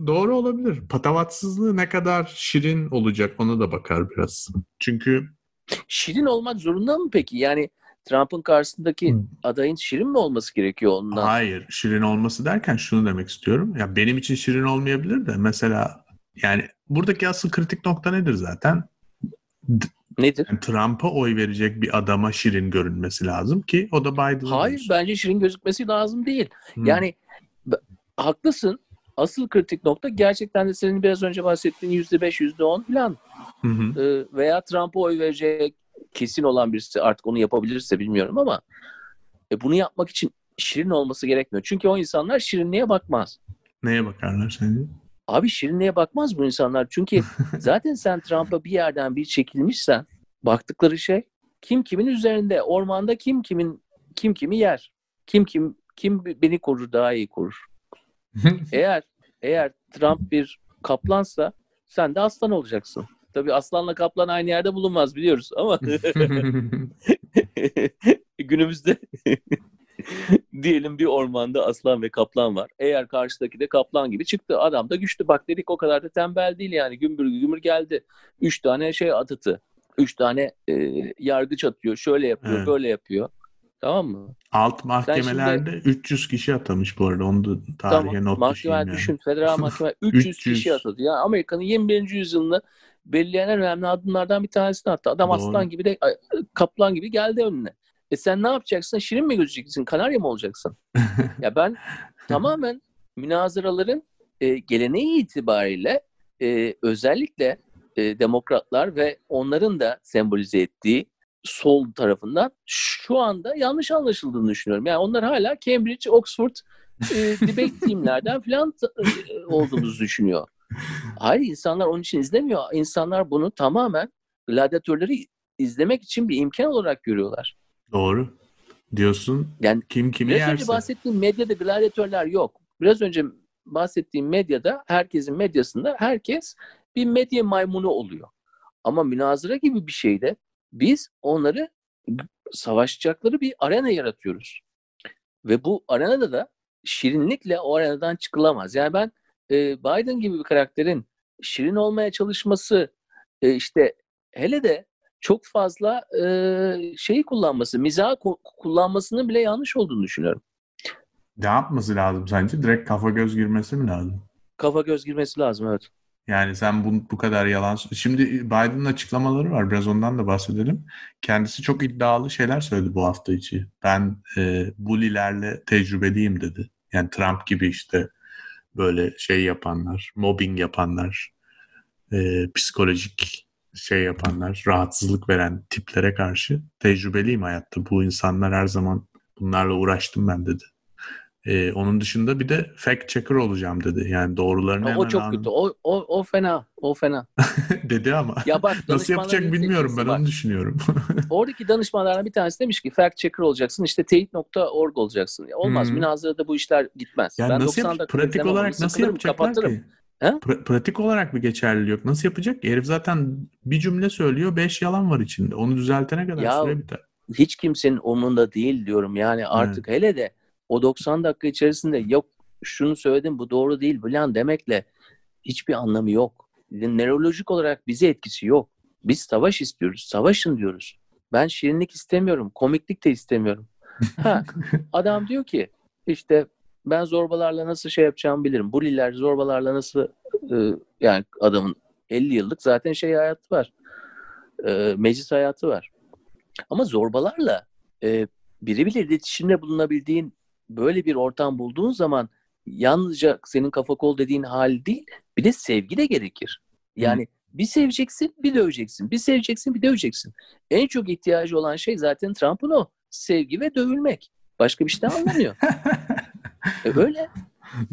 doğru olabilir. Patavatsızlığı ne kadar şirin olacak ona da bakar biraz. Çünkü şirin olmak zorunda mı peki? Yani Trump'ın karşısındaki hmm. adayın şirin mi olması gerekiyor ondan? Hayır. Şirin olması derken şunu demek istiyorum. Ya benim için şirin olmayabilir de mesela yani buradaki asıl kritik nokta nedir zaten? Nedir? Yani Trump'a oy verecek bir adama şirin görünmesi lazım ki o da Biden'a Hayır olsun. bence şirin gözükmesi lazım değil. Hmm. Yani haklısın. Asıl kritik nokta gerçekten de senin biraz önce bahsettiğin yüzde beş, yüzde on falan. Hı hı. Ee, veya Trump'a oy verecek kesin olan birisi artık onu yapabilirse bilmiyorum ama e, bunu yapmak için şirin olması gerekmiyor. Çünkü o insanlar şirinliğe bakmaz. Neye bakarlar sence? Abi şirinliğe bakmaz bu insanlar. Çünkü zaten sen Trump'a bir yerden bir çekilmişsen baktıkları şey kim kimin üzerinde, ormanda kim kimin kim kimi yer. Kim kim kim beni korur daha iyi korur. eğer eğer Trump bir kaplansa sen de aslan olacaksın. Tabii aslanla kaplan aynı yerde bulunmaz biliyoruz ama günümüzde diyelim bir ormanda aslan ve kaplan var. Eğer karşıdaki de kaplan gibi çıktı. Adam da güçlü. Bak dedik o kadar da tembel değil yani. Gümbür gümbür geldi. Üç tane şey atıtı. Üç tane e, yargıç atıyor. Şöyle yapıyor, evet. böyle yapıyor. Tamam mı? Alt mahkemelerde şimdi, 300 kişi atamış bu arada. Onu da tarihe tamam, not mahkeme yani. düşün. Federal mahkeme 300, 300 kişi atadı. Yani Amerika'nın 21. yüzyılını belirleyen en önemli adımlardan bir tanesini attı. Adam Doğru. aslan gibi de kaplan gibi geldi önüne. E sen ne yapacaksın? Şirin mi gözeceksin? Kanarya mı olacaksın? ya ben tamamen münazaraların e, geleneği itibariyle e, özellikle e, demokratlar ve onların da sembolize ettiği sol tarafından şu anda yanlış anlaşıldığını düşünüyorum. Yani onlar hala Cambridge, Oxford e, debate teamlerden falan e, olduğumuzu düşünüyor. Hayır insanlar onun için izlemiyor. İnsanlar bunu tamamen gladyatörleri izlemek için bir imkan olarak görüyorlar. Doğru. Diyorsun. Yani kim kimi biraz yerse. önce bahsettiğim medyada gladyatörler yok. Biraz önce bahsettiğim medyada herkesin medyasında herkes bir medya maymunu oluyor. Ama münazara gibi bir şeyde biz onları savaşacakları bir arena yaratıyoruz. Ve bu arenada da şirinlikle o arenadan çıkılamaz. Yani ben e, Biden gibi bir karakterin şirin olmaya çalışması e, işte hele de çok fazla e, şeyi kullanması, mizah kullanmasının bile yanlış olduğunu düşünüyorum. Ne yapması lazım sence? Direkt kafa göz girmesi mi lazım? Kafa göz girmesi lazım evet. Yani sen bu, bu kadar yalan... Şimdi Biden'ın açıklamaları var. Biraz ondan da bahsedelim. Kendisi çok iddialı şeyler söyledi bu hafta içi. Ben e, bulilerle tecrübeliyim dedi. Yani Trump gibi işte böyle şey yapanlar, mobbing yapanlar, e, psikolojik şey yapanlar, rahatsızlık veren tiplere karşı tecrübeliyim hayatta. Bu insanlar her zaman bunlarla uğraştım ben dedi. Ee, onun dışında bir de fact checker olacağım dedi. Yani doğrularını o, hemen O çok anladım. kötü. O, o, o fena. O fena. dedi ama. Ya bak, Nasıl yapacak bilmiyorum ben var. onu düşünüyorum. Oradaki danışmanlardan bir tanesi demiş ki fact checker olacaksın. İşte teyit.org olacaksın. Ya olmaz. Hmm. Münazarada bu işler gitmez. Yani ben nasıl yap- pratik olarak nasıl yapacaklar kapatırım. ki? Pra- pratik olarak bir geçerli yok. Nasıl yapacak? Herif zaten bir cümle söylüyor, beş yalan var içinde. Onu düzeltene kadar ya, süre biter. Hiç kimsenin umurunda değil diyorum. Yani artık evet. hele de o 90 dakika içerisinde yok şunu söyledim bu doğru değil falan demekle hiçbir anlamı yok. Nörolojik olarak bize etkisi yok. Biz savaş istiyoruz. Savaşın diyoruz. Ben şirinlik istemiyorum. Komiklik de istemiyorum. Ha, adam diyor ki işte ben zorbalarla nasıl şey yapacağımı bilirim. Buliler zorbalarla nasıl e, yani adamın 50 yıllık zaten şey hayatı var. E, meclis hayatı var. Ama zorbalarla e, birebir iletişimde bulunabildiğin böyle bir ortam bulduğun zaman yalnızca senin kafa kol dediğin hal değil bir de sevgi de gerekir. Yani Hı. bir seveceksin bir döveceksin. Bir seveceksin bir döveceksin. En çok ihtiyacı olan şey zaten Trump'ın o. Sevgi ve dövülmek. Başka bir şey anlamıyor. e öyle.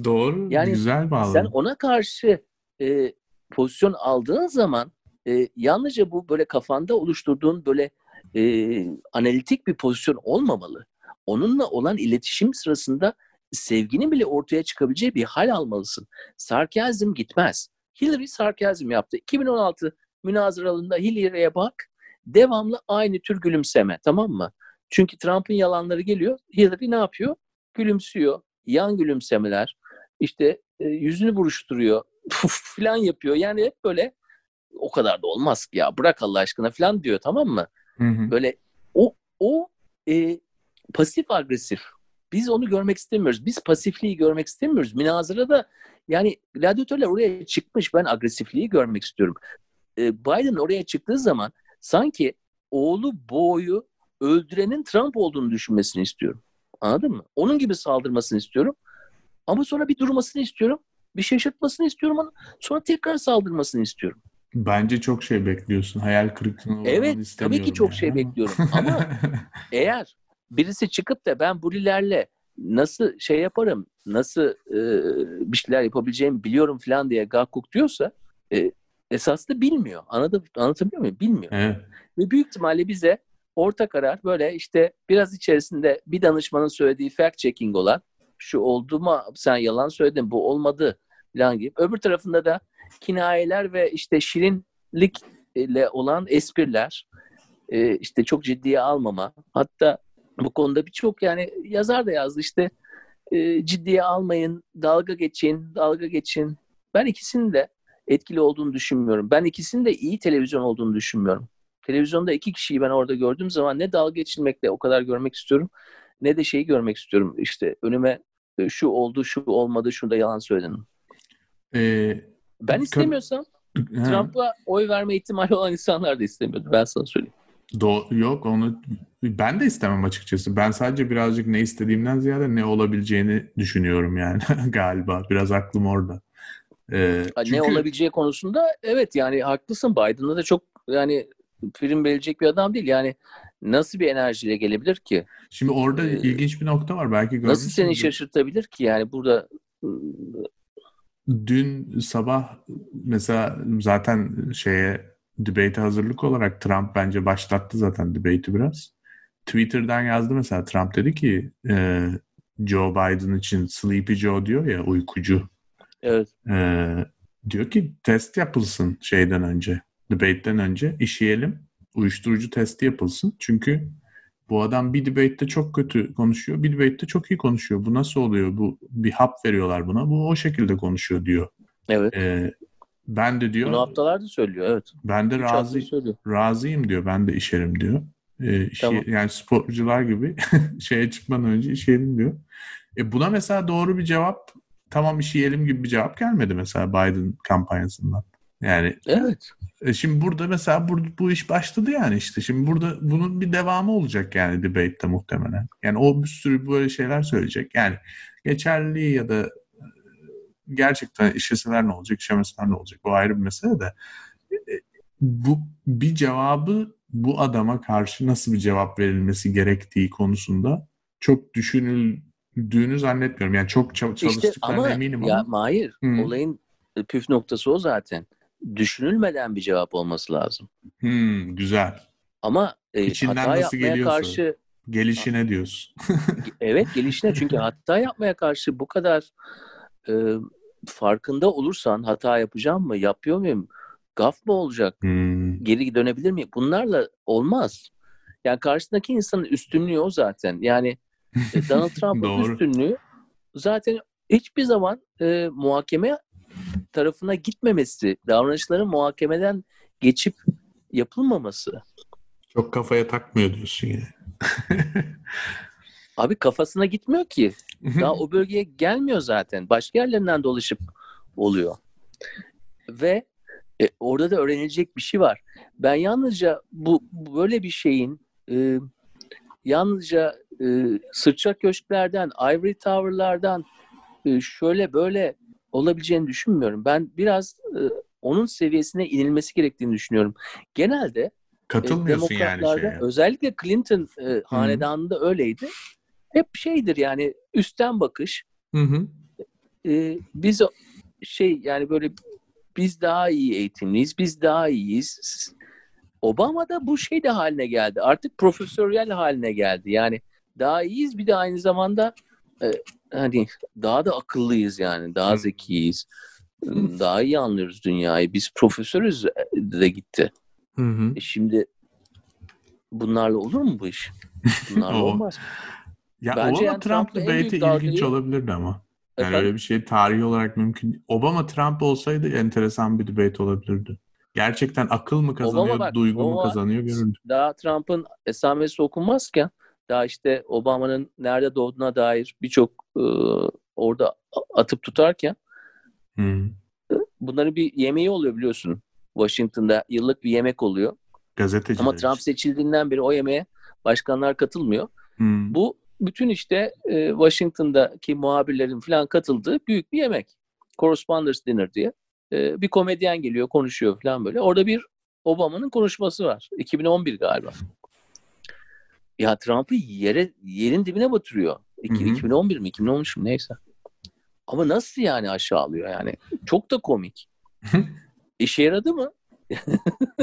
Doğru. Yani güzel bağlı. Sen ona karşı e, pozisyon aldığın zaman e, yalnızca bu böyle kafanda oluşturduğun böyle e, analitik bir pozisyon olmamalı. Onunla olan iletişim sırasında sevginin bile ortaya çıkabileceği bir hal almalısın. Sarkazm gitmez. Hillary sarkazm yaptı. 2016 münazaralarında Hillary'e bak devamlı aynı tür gülümseme tamam mı? Çünkü Trump'ın yalanları geliyor. Hillary ne yapıyor? Gülümsüyor. Yan gülümsemeler. İşte e, yüzünü buruşturuyor. falan yapıyor. Yani hep böyle o kadar da olmaz ki ya bırak Allah aşkına falan diyor tamam mı? Hı hı. Böyle o o e, pasif agresif. Biz onu görmek istemiyoruz. Biz pasifliği görmek istemiyoruz. Münazarada yani gladyatörler oraya çıkmış. Ben agresifliği görmek istiyorum. E, Biden oraya çıktığı zaman sanki oğlu boyu öldürenin Trump olduğunu düşünmesini istiyorum. Anladın mı? Onun gibi saldırmasını istiyorum. Ama sonra bir durmasını istiyorum. Bir şaşırtmasını istiyorum. Ama sonra tekrar saldırmasını istiyorum. Bence çok şey bekliyorsun. Hayal kırıklığına Evet tabii ki çok yani. şey bekliyorum. Ama eğer birisi çıkıp da ben bulilerle nasıl şey yaparım, nasıl e, bir şeyler yapabileceğimi biliyorum falan diye Gakuk diyorsa e, esaslı bilmiyor. Anladım, anlatabiliyor muyum? Bilmiyor. Evet. Ve büyük ihtimalle bize orta karar böyle işte biraz içerisinde bir danışmanın söylediği fact checking olan şu oldu mu sen yalan söyledin bu olmadı falan gibi. Öbür tarafında da kinayeler ve işte şirinlikle olan espriler e, işte çok ciddiye almama hatta bu konuda birçok yani yazar da yazdı işte e, ciddiye almayın, dalga geçin, dalga geçin. Ben ikisinin de etkili olduğunu düşünmüyorum. Ben ikisinin de iyi televizyon olduğunu düşünmüyorum. Televizyonda iki kişiyi ben orada gördüğüm zaman ne dalga geçilmekle o kadar görmek istiyorum ne de şeyi görmek istiyorum. İşte önüme e, şu oldu, şu olmadı, şurada yalan söyledim. Ee, ben istemiyorsam Trump'a oy verme ihtimali olan insanlar da istemiyordu. Ben sana söyleyeyim. Do yok onu ben de istemem açıkçası. Ben sadece birazcık ne istediğimden ziyade ne olabileceğini düşünüyorum yani galiba. Biraz aklım orada. Ee, çünkü... Ne olabileceği konusunda evet yani haklısın. Biden'da da çok yani film verecek bir adam değil. Yani nasıl bir enerjiyle gelebilir ki? Şimdi orada ee, ilginç bir nokta var. Belki Nasıl seni şaşırtabilir ki? Yani burada dün sabah mesela zaten şeye debate hazırlık olarak Trump bence başlattı zaten debate'i biraz. Twitter'dan yazdı mesela Trump dedi ki e, Joe Biden için Sleepy Joe diyor ya uykucu. Evet. E, diyor ki test yapılsın şeyden önce. Debate'den önce işeyelim. Uyuşturucu testi yapılsın. Çünkü bu adam bir debate'de çok kötü konuşuyor. Bir debate'de çok iyi konuşuyor. Bu nasıl oluyor? Bu bir hap veriyorlar buna. Bu o şekilde konuşuyor diyor. Evet. E, ben de diyor. Bunu haftalardır söylüyor evet. Ben de razı, razıyım diyor. Ben de işerim diyor. E, işe, tamam. Yani sporcular gibi şeye çıkmadan önce işeyelim diyor. E buna mesela doğru bir cevap tamam işeyelim gibi bir cevap gelmedi mesela Biden kampanyasından. Yani evet. E şimdi burada mesela bu, bu iş başladı yani işte. Şimdi burada bunun bir devamı olacak yani debate'te muhtemelen. Yani o bir sürü böyle şeyler söyleyecek. Yani geçerli ya da gerçekten işeseler ne olacak, işemeseler ne olacak? O ayrı bir mesele de. E, bu bir cevabı bu adama karşı nasıl bir cevap verilmesi gerektiği konusunda çok düşünüldüğünü zannetmiyorum. Yani çok çalıştıklarına işte ama, eminim ama. Ya, hayır. Hmm. Olayın püf noktası o zaten. Düşünülmeden bir cevap olması lazım. Hmm, güzel. Ama e, İçinden hata nasıl geliyorsa, karşı gelişine diyorsun. evet gelişine çünkü hata yapmaya karşı bu kadar e, farkında olursan hata yapacağım mı, yapıyor muyum, gaf mı olacak, hmm. geri dönebilir miyim? Bunlarla olmaz. Yani karşısındaki insanın üstünlüğü o zaten. Yani e, Donald Trump'ın üstünlüğü zaten hiçbir zaman e, muhakeme tarafına gitmemesi, davranışların muhakemeden geçip yapılmaması. Çok kafaya takmıyor diyorsun yani. Abi kafasına gitmiyor ki. Daha o bölgeye gelmiyor zaten. Başka yerlerinden dolaşıp oluyor. Ve e, orada da öğrenilecek bir şey var. Ben yalnızca bu, böyle bir şeyin e, yalnızca e, sırçak köşklerden, ivory tower'lardan e, şöyle böyle olabileceğini düşünmüyorum. Ben biraz e, onun seviyesine inilmesi gerektiğini düşünüyorum. Genelde e, Katılmıyorsun e, yani şeye. Özellikle Clinton e, hanedanında öyleydi hep şeydir yani üstten bakış. Hı hı. Ee, biz şey yani böyle biz daha iyi eğitimliyiz, biz daha iyiyiz. Obama da bu şey de haline geldi. Artık profesyonel haline geldi. Yani daha iyiyiz bir de aynı zamanda e, hani daha da akıllıyız yani. Daha zekiyiz. Daha iyi anlıyoruz dünyayı. Biz profesörüz de gitti. Hı hı. E şimdi bunlarla olur mu bu iş? Bunlarla olmaz. Ya Bence Obama yani Trump debate'i ilginç olabilirdi ama. Yani Efendim? öyle bir şey tarihi olarak mümkün. Obama Trump olsaydı enteresan bir debate olabilirdi. Gerçekten akıl mı kazanıyor, bak, duygu mu kazanıyor görürdü. Daha Trump'ın esamesi okunmazken daha işte Obama'nın nerede doğduğuna dair birçok e, orada atıp tutarken hmm. bunların bir yemeği oluyor biliyorsun. Washington'da yıllık bir yemek oluyor. Gazeteciler Ama Trump seçildiğinden beri o yemeğe başkanlar katılmıyor. Hmm. Bu bütün işte e, Washington'daki muhabirlerin falan katıldığı büyük bir yemek. Correspondence Dinner diye. E, bir komedyen geliyor konuşuyor falan böyle. Orada bir Obama'nın konuşması var. 2011 galiba. Ya Trump'ı yere yerin dibine batırıyor. İki, 2011 mi 2013 mi neyse. Ama nasıl yani aşağılıyor yani? Çok da komik. İşe yaradı mı?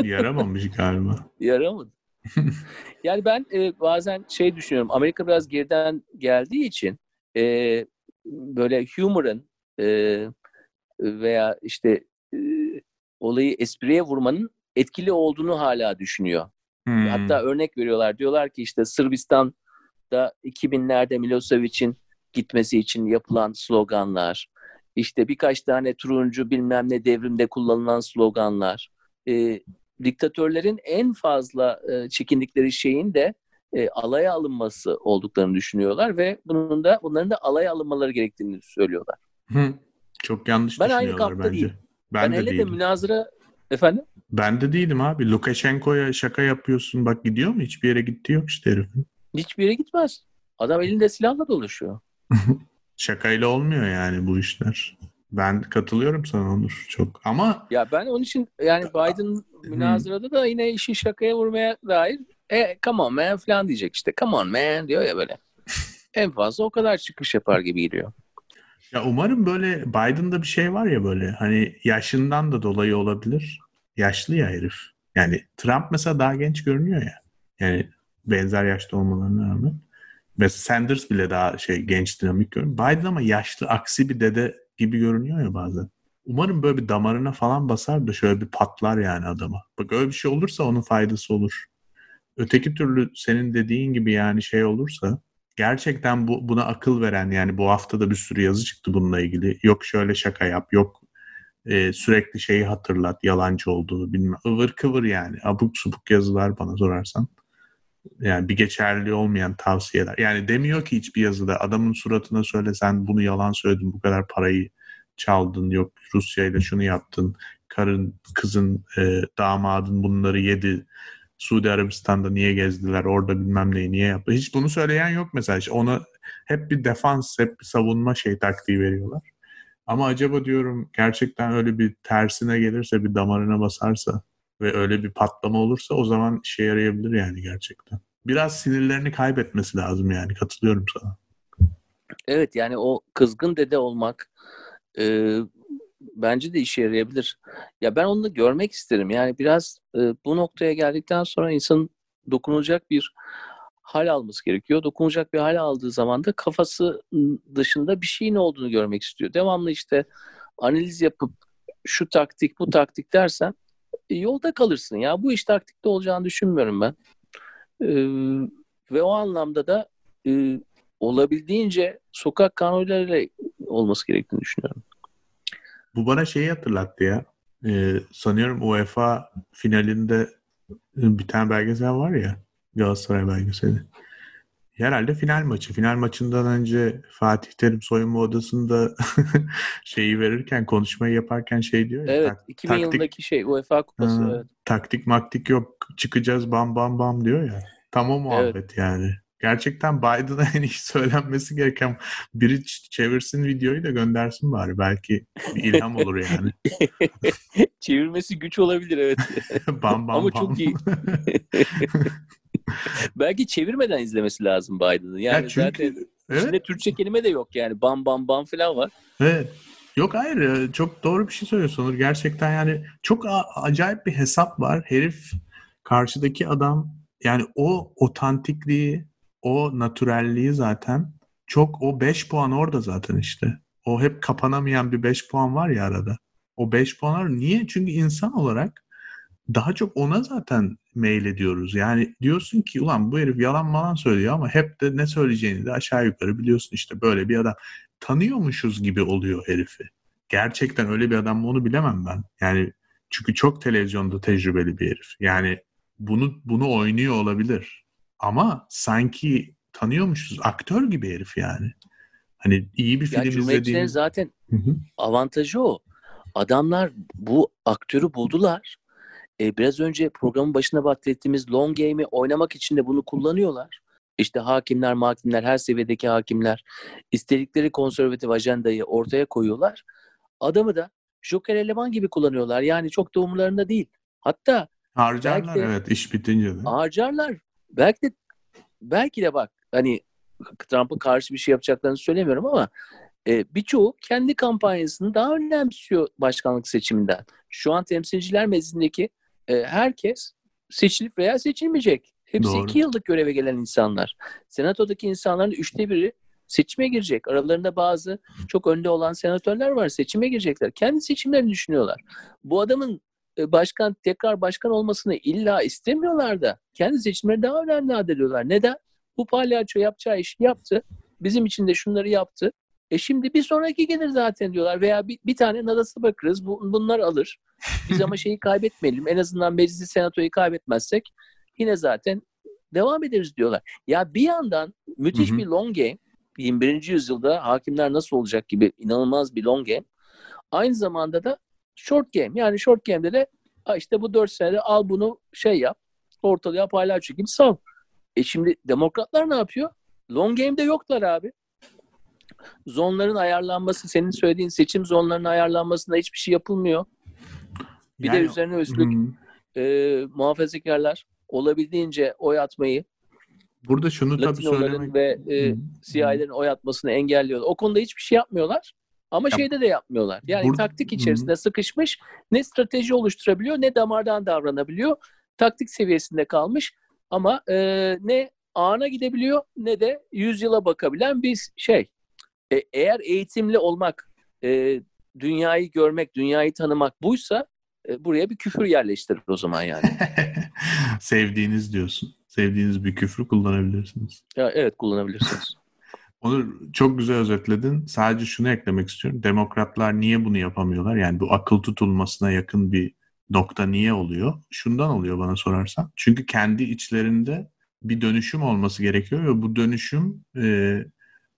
Yaramamış galiba. Yaramadı. yani ben e, bazen şey düşünüyorum. Amerika biraz geriden geldiği için e, böyle humor'ın e, veya işte e, olayı espriye vurmanın etkili olduğunu hala düşünüyor. Hmm. Hatta örnek veriyorlar. Diyorlar ki işte Sırbistan'da 2000'lerde Milosevic'in gitmesi için yapılan sloganlar, işte birkaç tane turuncu bilmem ne devrimde kullanılan sloganlar, e, diktatörlerin en fazla e, çekindikleri şeyin de e, alaya alınması olduklarını düşünüyorlar ve bunun da bunların da alaya alınmaları gerektiğini söylüyorlar. Hı. Çok yanlış ben düşünüyorlar aynı bence. Değilim. Ben, ben de hele değilim. de münazara efendim? Ben de değilim abi. Lukashenko'ya şaka yapıyorsun. Bak gidiyor mu? Hiçbir yere gitti yok işte herifin. Hiçbir yere gitmez. Adam elinde silahla dolaşıyor. Şakayla olmuyor yani bu işler. Ben katılıyorum sana Onur çok ama ya ben onun için yani Biden münazarada da yine işi şakaya vurmaya dair e come on man falan diyecek işte come on man diyor ya böyle. en fazla o kadar çıkış yapar gibi geliyor. Ya umarım böyle Biden'da bir şey var ya böyle hani yaşından da dolayı olabilir. Yaşlı ya herif. Yani Trump mesela daha genç görünüyor ya. Yani benzer yaşta olmalarına rağmen. Mesela Sanders bile daha şey genç dinamik görünüyor. Biden ama yaşlı aksi bir dede gibi görünüyor ya bazen. Umarım böyle bir damarına falan basar da şöyle bir patlar yani adama. Bak öyle bir şey olursa onun faydası olur. Öteki türlü senin dediğin gibi yani şey olursa gerçekten bu buna akıl veren yani bu hafta da bir sürü yazı çıktı bununla ilgili. Yok şöyle şaka yap, yok e, sürekli şeyi hatırlat, yalancı olduğunu bilmem. ıvır kıvır yani. Abuk subuk yazılar bana sorarsan. Yani bir geçerli olmayan tavsiyeler. Yani demiyor ki hiçbir yazıda adamın suratına söyle sen bunu yalan söyledin, bu kadar parayı çaldın, yok Rusya ile şunu yaptın, karın, kızın, e, damadın bunları yedi Suudi Arabistan'da niye gezdiler, orada bilmem neyi niye yaptı. Hiç bunu söyleyen yok mesela. İşte ona hep bir defans, hep bir savunma şey taktiği veriyorlar. Ama acaba diyorum gerçekten öyle bir tersine gelirse, bir damarına basarsa ve öyle bir patlama olursa o zaman işe yarayabilir yani gerçekten. Biraz sinirlerini kaybetmesi lazım yani. Katılıyorum sana. Evet yani o kızgın dede olmak e, bence de işe yarayabilir. Ya ben onu da görmek isterim. Yani biraz e, bu noktaya geldikten sonra insan dokunulacak bir hal alması gerekiyor. Dokunulacak bir hal aldığı zaman da kafası dışında bir şeyin olduğunu görmek istiyor. Devamlı işte analiz yapıp şu taktik bu taktik dersen yolda kalırsın ya. Bu iş taktikte olacağını düşünmüyorum ben. E, ve o anlamda da e, olabildiğince sokak kanunlarıyla olması gerektiğini düşünüyorum. Bu bana şeyi hatırlattı ya. Ee, sanıyorum UEFA finalinde bir tane belgesel var ya. Galatasaray belgeseli. Herhalde final maçı. Final maçından önce Fatih Terim soyunma odasında şeyi verirken, konuşmayı yaparken şey diyor ya. Evet, tak, 2000 taktik, yılındaki şey UEFA kupası. Ha, evet. Taktik maktik yok, çıkacağız bam bam bam diyor ya. Tam o muhabbet evet. yani gerçekten Biden'a en iyi söylenmesi gereken biri çevirsin videoyu da göndersin bari. Belki bir ilham olur yani. Çevirmesi güç olabilir evet. bam bam Ama bam. çok iyi. Belki çevirmeden izlemesi lazım Biden'ı. Yani ya çünkü, zaten evet. içinde Türkçe kelime de yok yani. Bam bam bam falan var. Evet. Yok hayır çok doğru bir şey söylüyorsun Onur. Gerçekten yani çok acayip bir hesap var. Herif karşıdaki adam yani o otantikliği o natürelliği zaten çok o 5 puan orada zaten işte. O hep kapanamayan bir 5 puan var ya arada. O 5 puanlar niye? Çünkü insan olarak daha çok ona zaten mail ediyoruz. Yani diyorsun ki ulan bu herif yalan malan söylüyor ama hep de ne söyleyeceğini de aşağı yukarı biliyorsun işte böyle bir adam. Tanıyormuşuz gibi oluyor herifi. Gerçekten öyle bir adam mı onu bilemem ben. Yani çünkü çok televizyonda tecrübeli bir herif. Yani bunu bunu oynuyor olabilir. Ama sanki tanıyormuşuz. Aktör gibi herif yani. Hani iyi bir film izlediğimiz... zaten Hı-hı. avantajı o. Adamlar bu aktörü buldular. Ee, biraz önce programın başına bahsettiğimiz long game'i oynamak için de bunu kullanıyorlar. İşte hakimler, mahkimler, her seviyedeki hakimler istedikleri konservatif ajandayı ortaya koyuyorlar. Adamı da Joker eleman gibi kullanıyorlar. Yani çok da umurlarında değil. Hatta harcarlar de, evet iş bitince de. Harcarlar belki de belki de bak hani Trump'a karşı bir şey yapacaklarını söylemiyorum ama e, birçoğu kendi kampanyasını daha önemsiyor başkanlık seçiminden. Şu an temsilciler meclisindeki e, herkes seçilip veya seçilmeyecek. Hepsi Doğru. iki yıllık göreve gelen insanlar. Senatodaki insanların üçte biri seçime girecek. Aralarında bazı çok önde olan senatörler var. Seçime girecekler. Kendi seçimlerini düşünüyorlar. Bu adamın e, başkan tekrar başkan olmasını illa istemiyorlar da kendi seçimleri daha önemli adediyorlar. Neden? Bu palyaço yapacağı işi yaptı. Bizim için de şunları yaptı. E şimdi bir sonraki gelir zaten diyorlar veya bir, bir tane nadası bakarız bu, bunlar alır. Biz ama şeyi kaybetmeyelim. En azından meclisi senatoyu kaybetmezsek yine zaten devam ederiz diyorlar. Ya bir yandan müthiş bir long game 21. yüzyılda hakimler nasıl olacak gibi inanılmaz bir long game. Aynı zamanda da short game. Yani short game'de de işte bu 4 senede al bunu şey yap ortalığa paylaş gibi sal. E şimdi demokratlar ne yapıyor? Long game'de yoklar abi. Zonların ayarlanması, senin söylediğin seçim zonlarının ayarlanmasında hiçbir şey yapılmıyor. Bir yani, de üzerine üstlük hmm. e, muhafazakarlar olabildiğince oy atmayı Burada şunu tabii söylemek... ve e, CIA'lerin oy atmasını engelliyorlar. O konuda hiçbir şey yapmıyorlar. Ama ya, şeyde de yapmıyorlar. Yani burada, taktik içerisinde hı. sıkışmış ne strateji oluşturabiliyor ne damardan davranabiliyor. Taktik seviyesinde kalmış ama e, ne ana gidebiliyor ne de yüzyıla bakabilen bir şey. E, eğer eğitimli olmak, e, dünyayı görmek, dünyayı tanımak buysa e, buraya bir küfür yerleştirir o zaman yani. Sevdiğiniz diyorsun. Sevdiğiniz bir küfrü kullanabilirsiniz. Ya, evet kullanabilirsiniz. Onu çok güzel özetledin. Sadece şunu eklemek istiyorum. Demokratlar niye bunu yapamıyorlar? Yani bu akıl tutulmasına yakın bir nokta niye oluyor? Şundan oluyor bana sorarsan. Çünkü kendi içlerinde bir dönüşüm olması gerekiyor ve bu dönüşüm e,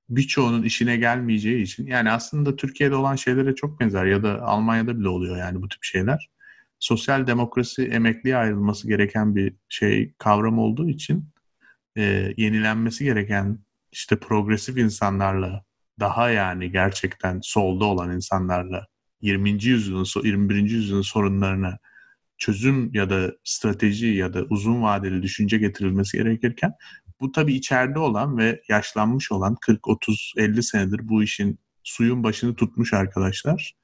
birçoğunun işine gelmeyeceği için yani aslında Türkiye'de olan şeylere çok benzer ya da Almanya'da bile oluyor yani bu tip şeyler sosyal demokrasi emekliye ayrılması gereken bir şey kavram olduğu için e, yenilenmesi gereken işte progresif insanlarla daha yani gerçekten solda olan insanlarla 20. yüzyılın 21. yüzyılın sorunlarına çözüm ya da strateji ya da uzun vadeli düşünce getirilmesi gerekirken bu tabii içeride olan ve yaşlanmış olan 40 30 50 senedir bu işin suyun başını tutmuş arkadaşlar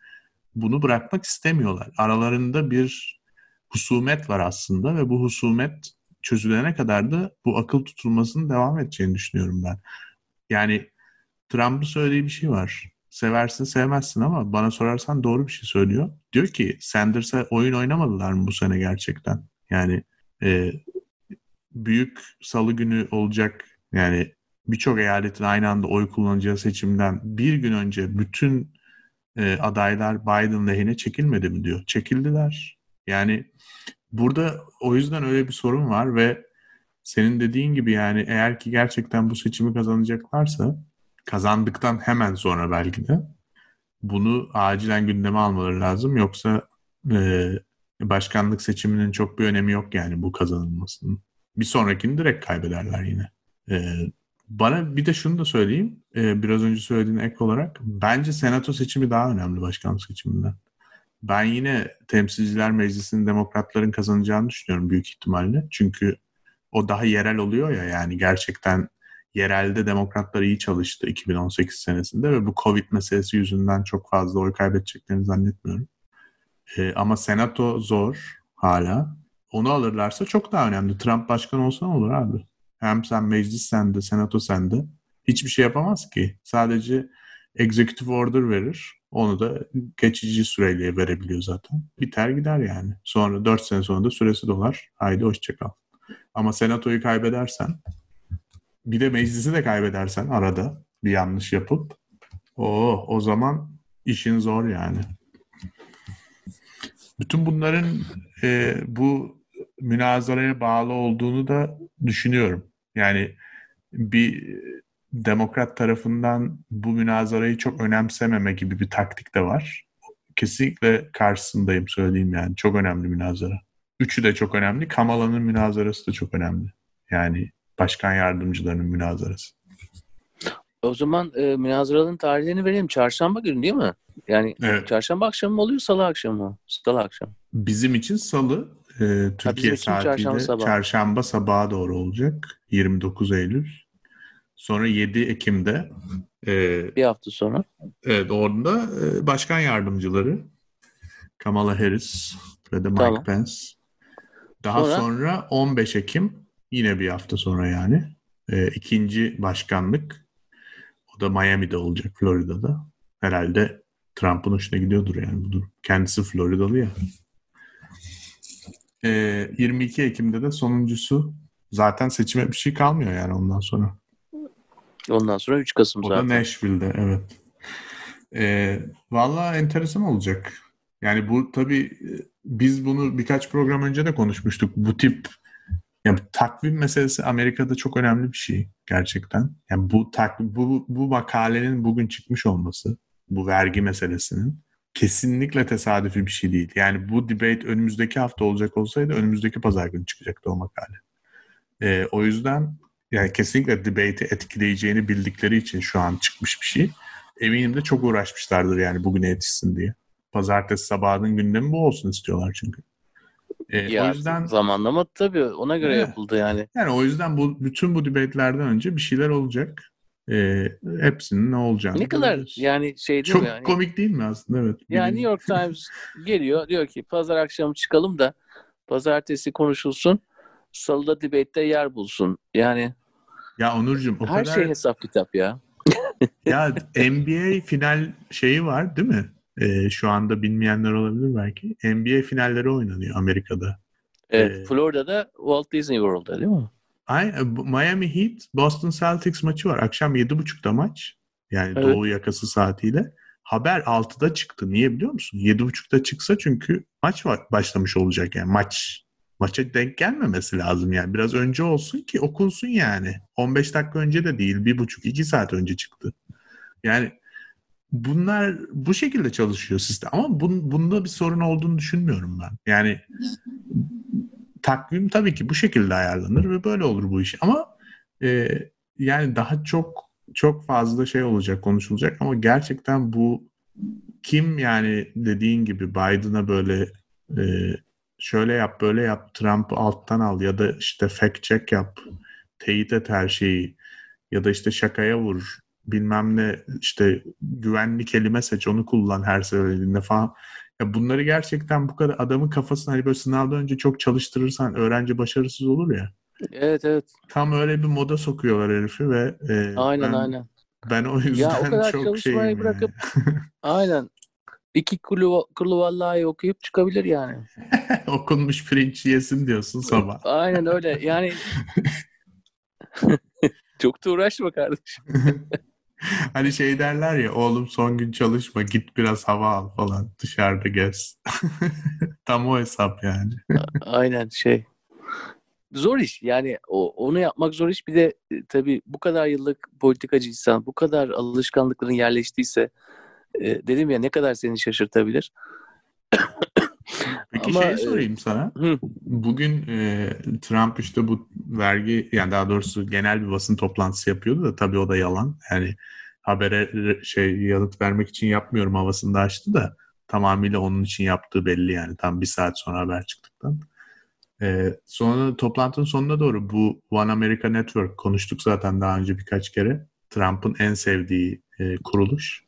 bunu bırakmak istemiyorlar. Aralarında bir husumet var aslında ve bu husumet çözülene kadar da bu akıl tutulmasının devam edeceğini düşünüyorum ben. Yani Trump'ın söylediği bir şey var. Seversin sevmezsin ama bana sorarsan doğru bir şey söylüyor. Diyor ki Sanders'a oyun oynamadılar mı bu sene gerçekten? Yani e, büyük salı günü olacak yani birçok eyaletin aynı anda oy kullanacağı seçimden bir gün önce bütün e, adaylar Biden lehine çekilmedi mi diyor. Çekildiler. Yani burada o yüzden öyle bir sorun var ve senin dediğin gibi yani eğer ki gerçekten bu seçimi kazanacaklarsa kazandıktan hemen sonra belki de bunu acilen gündeme almaları lazım. Yoksa e, başkanlık seçiminin çok bir önemi yok yani bu kazanılmasının. Bir sonrakini direkt kaybederler yine. E, bana bir de şunu da söyleyeyim. E, biraz önce söylediğin ek olarak. Bence senato seçimi daha önemli başkanlık seçiminden. Ben yine temsilciler meclisinin demokratların kazanacağını düşünüyorum büyük ihtimalle. Çünkü o daha yerel oluyor ya yani gerçekten yerelde demokratlar iyi çalıştı 2018 senesinde ve bu Covid meselesi yüzünden çok fazla oy kaybedeceklerini zannetmiyorum. Ee, ama senato zor hala. Onu alırlarsa çok daha önemli. Trump başkan olsa ne olur abi? Hem sen meclis sende, senato sende. Hiçbir şey yapamaz ki. Sadece executive order verir. Onu da geçici süreyle verebiliyor zaten. Biter gider yani. Sonra 4 sene sonra da süresi dolar. Haydi hoşçakal. Ama senatoyu kaybedersen bir de meclisi de kaybedersen arada bir yanlış yapıp o o zaman işin zor yani. Bütün bunların e, bu münazaraya bağlı olduğunu da düşünüyorum. Yani bir demokrat tarafından bu münazarayı çok önemsememe gibi bir taktik de var. Kesinlikle karşısındayım söyleyeyim yani. Çok önemli münazara. Üçü de çok önemli. Kamala'nın münazarası da çok önemli. Yani başkan yardımcılarının münazarası. O zaman e, münazaraların tarihlerini verelim. Çarşamba günü değil mi? Yani evet. çarşamba akşamı mı oluyor, salı akşamı mı? Salı akşamı. Bizim için salı, e, Türkiye saatiyle çarşamba, sabah. çarşamba sabaha doğru olacak. 29 Eylül. Sonra 7 Ekim'de e, bir hafta sonra. Evet orada e, başkan yardımcıları Kamala Harris ve de Mike tamam. Pence. Daha sonra, sonra 15 Ekim yine bir hafta sonra yani e, ikinci başkanlık o da Miami'de olacak Florida'da. Herhalde Trump'ın hoşuna gidiyordur yani bu durum. Kendisi Floridalı ya. E, 22 Ekim'de de sonuncusu. Zaten seçime bir şey kalmıyor yani ondan sonra. Ondan sonra 3 Kasım o zaten. O da Nashville'de evet. E, Valla enteresan olacak. Yani bu tabii biz bunu birkaç program önce de konuşmuştuk. Bu tip yani takvim meselesi Amerika'da çok önemli bir şey gerçekten. Yani bu tak bu bu makalenin bugün çıkmış olması, bu vergi meselesinin kesinlikle tesadüfi bir şey değil. Yani bu debate önümüzdeki hafta olacak olsaydı önümüzdeki pazar günü çıkacaktı o makale. Ee, o yüzden yani kesinlikle debate'i etkileyeceğini bildikleri için şu an çıkmış bir şey. Eminim de çok uğraşmışlardır yani bugüne yetişsin diye. Pazartesi sabahının gündemi bu olsun istiyorlar çünkü. Ee, ya, o yüzden zamanlama tabii ona göre evet. yapıldı yani. Yani o yüzden bu bütün bu debate'lerden önce bir şeyler olacak. Ee, hepsinin ne olacağını. Ne kadar görürüz. yani şey değil Çok mi? Yani, komik değil mi aslında? Evet. Yani New York Times geliyor diyor ki pazar akşamı çıkalım da pazartesi konuşulsun. Salıda debate'de yer bulsun. Yani ya Onurcuğum o her kadar... şey hesap kitap ya. ya NBA final şeyi var değil mi? Ee, şu anda bilmeyenler olabilir belki. NBA finalleri oynanıyor Amerika'da. Evet, ee, Florida'da Walt Disney World'da değil mi? Aynen. Miami Heat Boston Celtics maçı var. Akşam 7.30'da maç. Yani evet. doğu yakası saatiyle. Haber 6'da çıktı. Niye biliyor musun? 7.30'da çıksa çünkü maç başlamış olacak yani. Maç maça denk gelmemesi lazım yani. Biraz önce olsun ki okunsun yani. 15 dakika önce de değil. 1.5-2 saat önce çıktı. Yani bunlar bu şekilde çalışıyor sistem. Ama bun, bunda bir sorun olduğunu düşünmüyorum ben. Yani takvim tabii ki bu şekilde ayarlanır ve böyle olur bu iş. Ama e, yani daha çok çok fazla şey olacak, konuşulacak ama gerçekten bu kim yani dediğin gibi Biden'a böyle e, şöyle yap, böyle yap, Trump'ı alttan al ya da işte fact check yap, teyit et her şeyi ya da işte şakaya vur, bilmem ne işte güvenli kelime seç onu kullan her söylediğinde falan. Ya bunları gerçekten bu kadar adamın kafasına hani böyle sınavdan önce çok çalıştırırsan öğrenci başarısız olur ya. Evet evet. Tam öyle bir moda sokuyorlar herifi ve e, aynen ben, aynen. Ben o yüzden ya, o kadar çok şeyim bırakıp aynen iki kulu, kulu vallahi okuyup çıkabilir yani. Okunmuş pirinç yesin diyorsun sabah. aynen öyle yani çok da uğraşma kardeşim. hani şey derler ya oğlum son gün çalışma git biraz hava al falan dışarıda gez. Tam o hesap yani. Aynen şey. Zor iş yani o, onu yapmak zor iş bir de e, tabii bu kadar yıllık politikacıysan bu kadar alışkanlıkların yerleştiyse e, dedim ya ne kadar seni şaşırtabilir. Peki Ama, şey sorayım sana. Hı. Bugün e, Trump işte bu vergi yani daha doğrusu genel bir basın toplantısı yapıyordu da tabii o da yalan. Yani habere şey yanıt vermek için yapmıyorum havasında açtı da tamamıyla onun için yaptığı belli yani tam bir saat sonra haber çıktıktan. Ee, sonra toplantının sonuna doğru bu One America Network konuştuk zaten daha önce birkaç kere. Trump'ın en sevdiği e, kuruluş.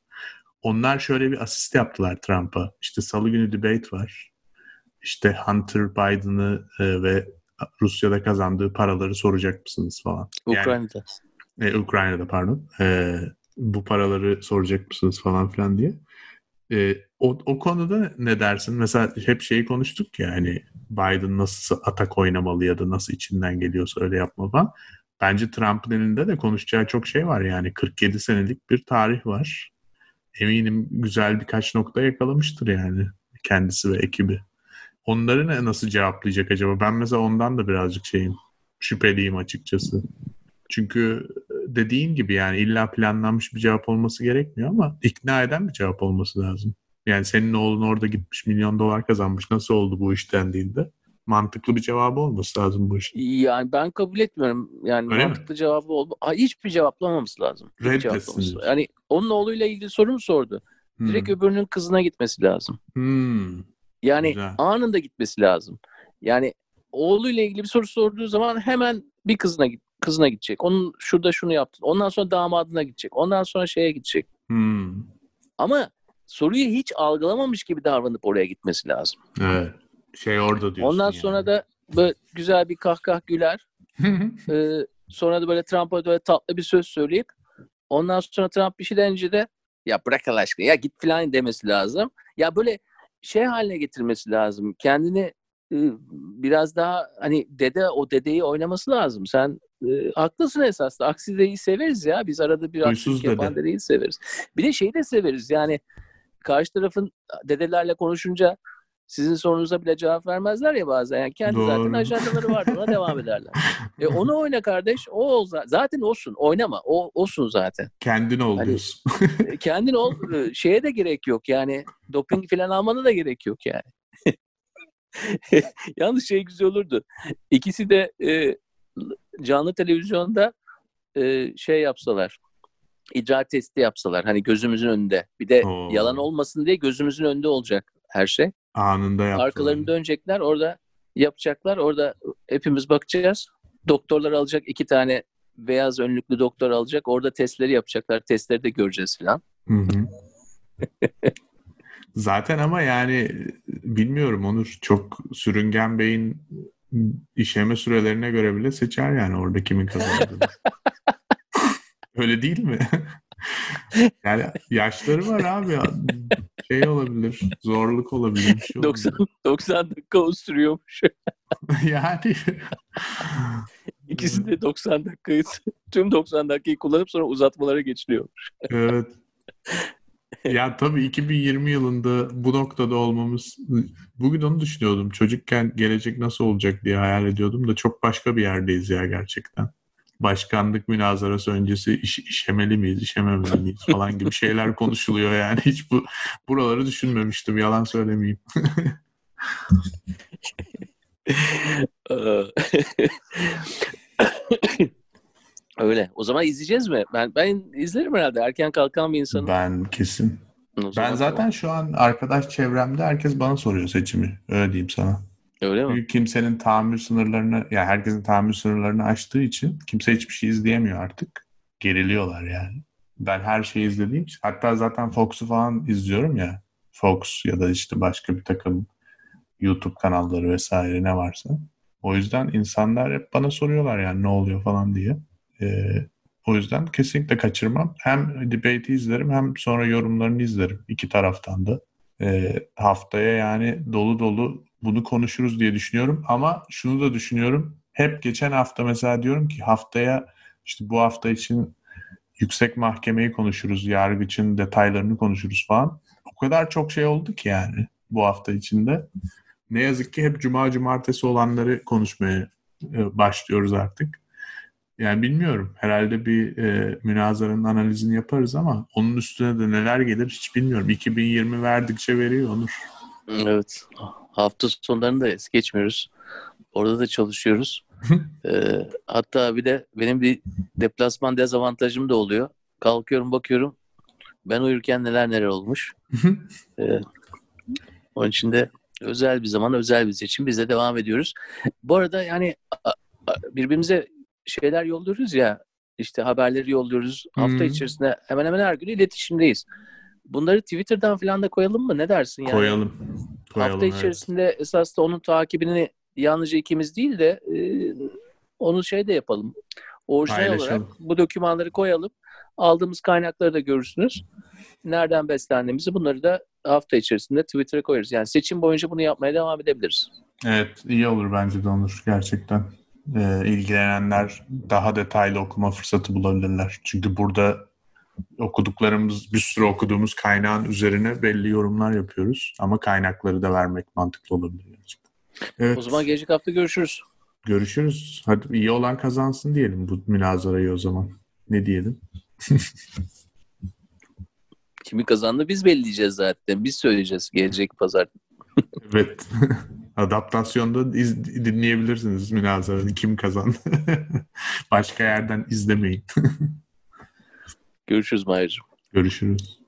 Onlar şöyle bir asist yaptılar Trump'a. İşte salı günü debate var. İşte Hunter Biden'ı e, ve Rusya'da kazandığı paraları soracak mısınız falan. Ukrayna'da. Yani, e, Ukrayna'da pardon. E, bu paraları soracak mısınız falan filan diye. E, o, o konuda ne dersin? Mesela hep şeyi konuştuk ya hani Biden nasıl atak oynamalı ya da nasıl içinden geliyorsa öyle yapma falan. Bence Trump'ın elinde de konuşacağı çok şey var yani 47 senelik bir tarih var. Eminim güzel birkaç nokta yakalamıştır yani kendisi ve ekibi. Onları ne nasıl cevaplayacak acaba? Ben mesela ondan da birazcık şeyim şüpheliyim açıkçası. Çünkü dediğin gibi yani illa planlanmış bir cevap olması gerekmiyor ama ikna eden bir cevap olması lazım. Yani senin oğlun orada gitmiş milyon dolar kazanmış nasıl oldu bu iş dendiğinde mantıklı bir cevabı olması lazım bu işin. Yani ben kabul etmiyorum. Yani Öyle mantıklı mi? cevabı oldu. Hiçbir cevaplamaması lazım. Reddetsin. Yani onun oğluyla ilgili soru mu sordu? Hmm. Direkt öbürünün kızına gitmesi lazım. Hmm. Yani Güzel. anında gitmesi lazım. Yani oğluyla ilgili bir soru sorduğu zaman hemen bir kızına git kızına gidecek. Onun şurada şunu yaptın. Ondan sonra damadına gidecek. Ondan sonra şeye gidecek. Hmm. Ama soruyu hiç algılamamış gibi davranıp oraya gitmesi lazım. Evet. Şey orada diyorsun. Ondan yani. sonra da böyle güzel bir kahkah güler. ee, sonra da böyle Trump'a böyle tatlı bir söz söyleyip ondan sonra Trump bir şey denince de ya bırak Allah aşkına ya git falan demesi lazım. Ya böyle şey haline getirmesi lazım. Kendini biraz daha hani dede o dedeyi oynaması lazım. Sen e, haklısın esasında. Aksi dedeyi severiz ya. Biz arada bir aksilik yapan dedeyi severiz. Bir de şeyi de severiz. Yani karşı tarafın dedelerle konuşunca sizin sorunuza bile cevap vermezler ya bazen. Yani kendi Doğru. zaten ajandaları var. Ona devam ederler. E onu oyna kardeş. O ol zaten olsun. Oynama. O olsun zaten. Kendin ol hani, diyorsun. kendin ol. Şeye de gerek yok. Yani doping falan almana da gerek yok yani. Yalnız şey güzel olurdu. İkisi de e, canlı televizyonda e, şey yapsalar. İdrar testi yapsalar. Hani gözümüzün önünde. Bir de Oo. yalan olmasın diye gözümüzün önünde olacak her şey. Anında yaptılar. Arkalarını dönecekler. Orada yapacaklar. Orada hepimiz bakacağız. Doktorlar alacak iki tane beyaz önlüklü doktor alacak. Orada testleri yapacaklar. Testleri de göreceğiz falan. Hı hı. Zaten ama yani bilmiyorum Onur çok sürüngen beyin işleme sürelerine göre bile seçer yani orada kimin kazandığını. Öyle değil mi? Yani yaşları var abi. Şey olabilir. Zorluk olabilir. Şey 90, 90 dakika o sürüyormuş. yani. İkisi de 90 dakikayı tüm 90 dakikayı kullanıp sonra uzatmalara geçiliyormuş. evet. ya tabii 2020 yılında bu noktada olmamız bugün onu düşünüyordum. Çocukken gelecek nasıl olacak diye hayal ediyordum da çok başka bir yerdeyiz ya gerçekten başkanlık münazarası öncesi iş, işemeli miyiz, işememeli miyiz falan gibi şeyler konuşuluyor yani. Hiç bu buraları düşünmemiştim. Yalan söylemeyeyim. Öyle. O zaman izleyeceğiz mi? Ben ben izlerim herhalde. Erken kalkan bir insanım. Ben kesin. Ben zaten şu an arkadaş çevremde herkes bana soruyor seçimi. Öyle diyeyim sana. Öyle mi? Kimsenin tahammül sınırlarını, ya yani herkesin tahammül sınırlarını aştığı için kimse hiçbir şey izleyemiyor artık. Geriliyorlar yani. Ben her şeyi izlediğim için. Hatta zaten Fox'u falan izliyorum ya. Fox ya da işte başka bir takım YouTube kanalları vesaire ne varsa. O yüzden insanlar hep bana soruyorlar yani ne oluyor falan diye. Ee, o yüzden kesinlikle kaçırmam. Hem debate'i izlerim hem sonra yorumlarını izlerim iki taraftan da. Ee, haftaya yani dolu dolu bunu konuşuruz diye düşünüyorum. Ama şunu da düşünüyorum. Hep geçen hafta mesela diyorum ki haftaya işte bu hafta için yüksek mahkemeyi konuşuruz, yargıçın detaylarını konuşuruz falan. O kadar çok şey oldu ki yani bu hafta içinde. Ne yazık ki hep cuma cumartesi olanları konuşmaya e, başlıyoruz artık. Yani bilmiyorum. Herhalde bir e, münazaranın analizini yaparız ama onun üstüne de neler gelir hiç bilmiyorum. 2020 verdikçe veriyor Onur. Evet hafta sonlarını da es geçmiyoruz. Orada da çalışıyoruz. ee, hatta bir de benim bir deplasman dezavantajım da oluyor. Kalkıyorum bakıyorum ben uyurken neler neler olmuş. ee, onun için de özel bir zaman, özel bir seçim. Biz de devam ediyoruz. Bu arada yani birbirimize şeyler yolluyoruz ya işte haberleri yolluyoruz. Hafta içerisinde hemen hemen her gün iletişimdeyiz. Bunları Twitter'dan falan da koyalım mı? Ne dersin yani? Koyalım. koyalım Hafta evet. içerisinde esas da onun takibini yalnızca ikimiz değil de e, onu şey de yapalım. Orijinal olarak bu dokümanları koyalım. Aldığımız kaynakları da görürsünüz. Nereden beslendiğimizi bunları da hafta içerisinde Twitter'a koyarız. Yani seçim boyunca bunu yapmaya devam edebiliriz. Evet iyi olur bence de Onur gerçekten. Ee, ilgilenenler daha detaylı okuma fırsatı bulabilirler. Çünkü burada okuduklarımız, bir sürü okuduğumuz kaynağın üzerine belli yorumlar yapıyoruz. Ama kaynakları da vermek mantıklı gerçekten. Evet. O zaman gelecek hafta görüşürüz. Görüşürüz. Hadi iyi olan kazansın diyelim bu münazarayı o zaman. Ne diyelim? Kimi kazandı biz belirleyeceğiz zaten. Biz söyleyeceğiz gelecek pazar. evet. Adaptasyonda iz, dinleyebilirsiniz münazaranın kim kazandı. Başka yerden izlemeyin. Görüşürüz Mahir'cim. Görüşürüz.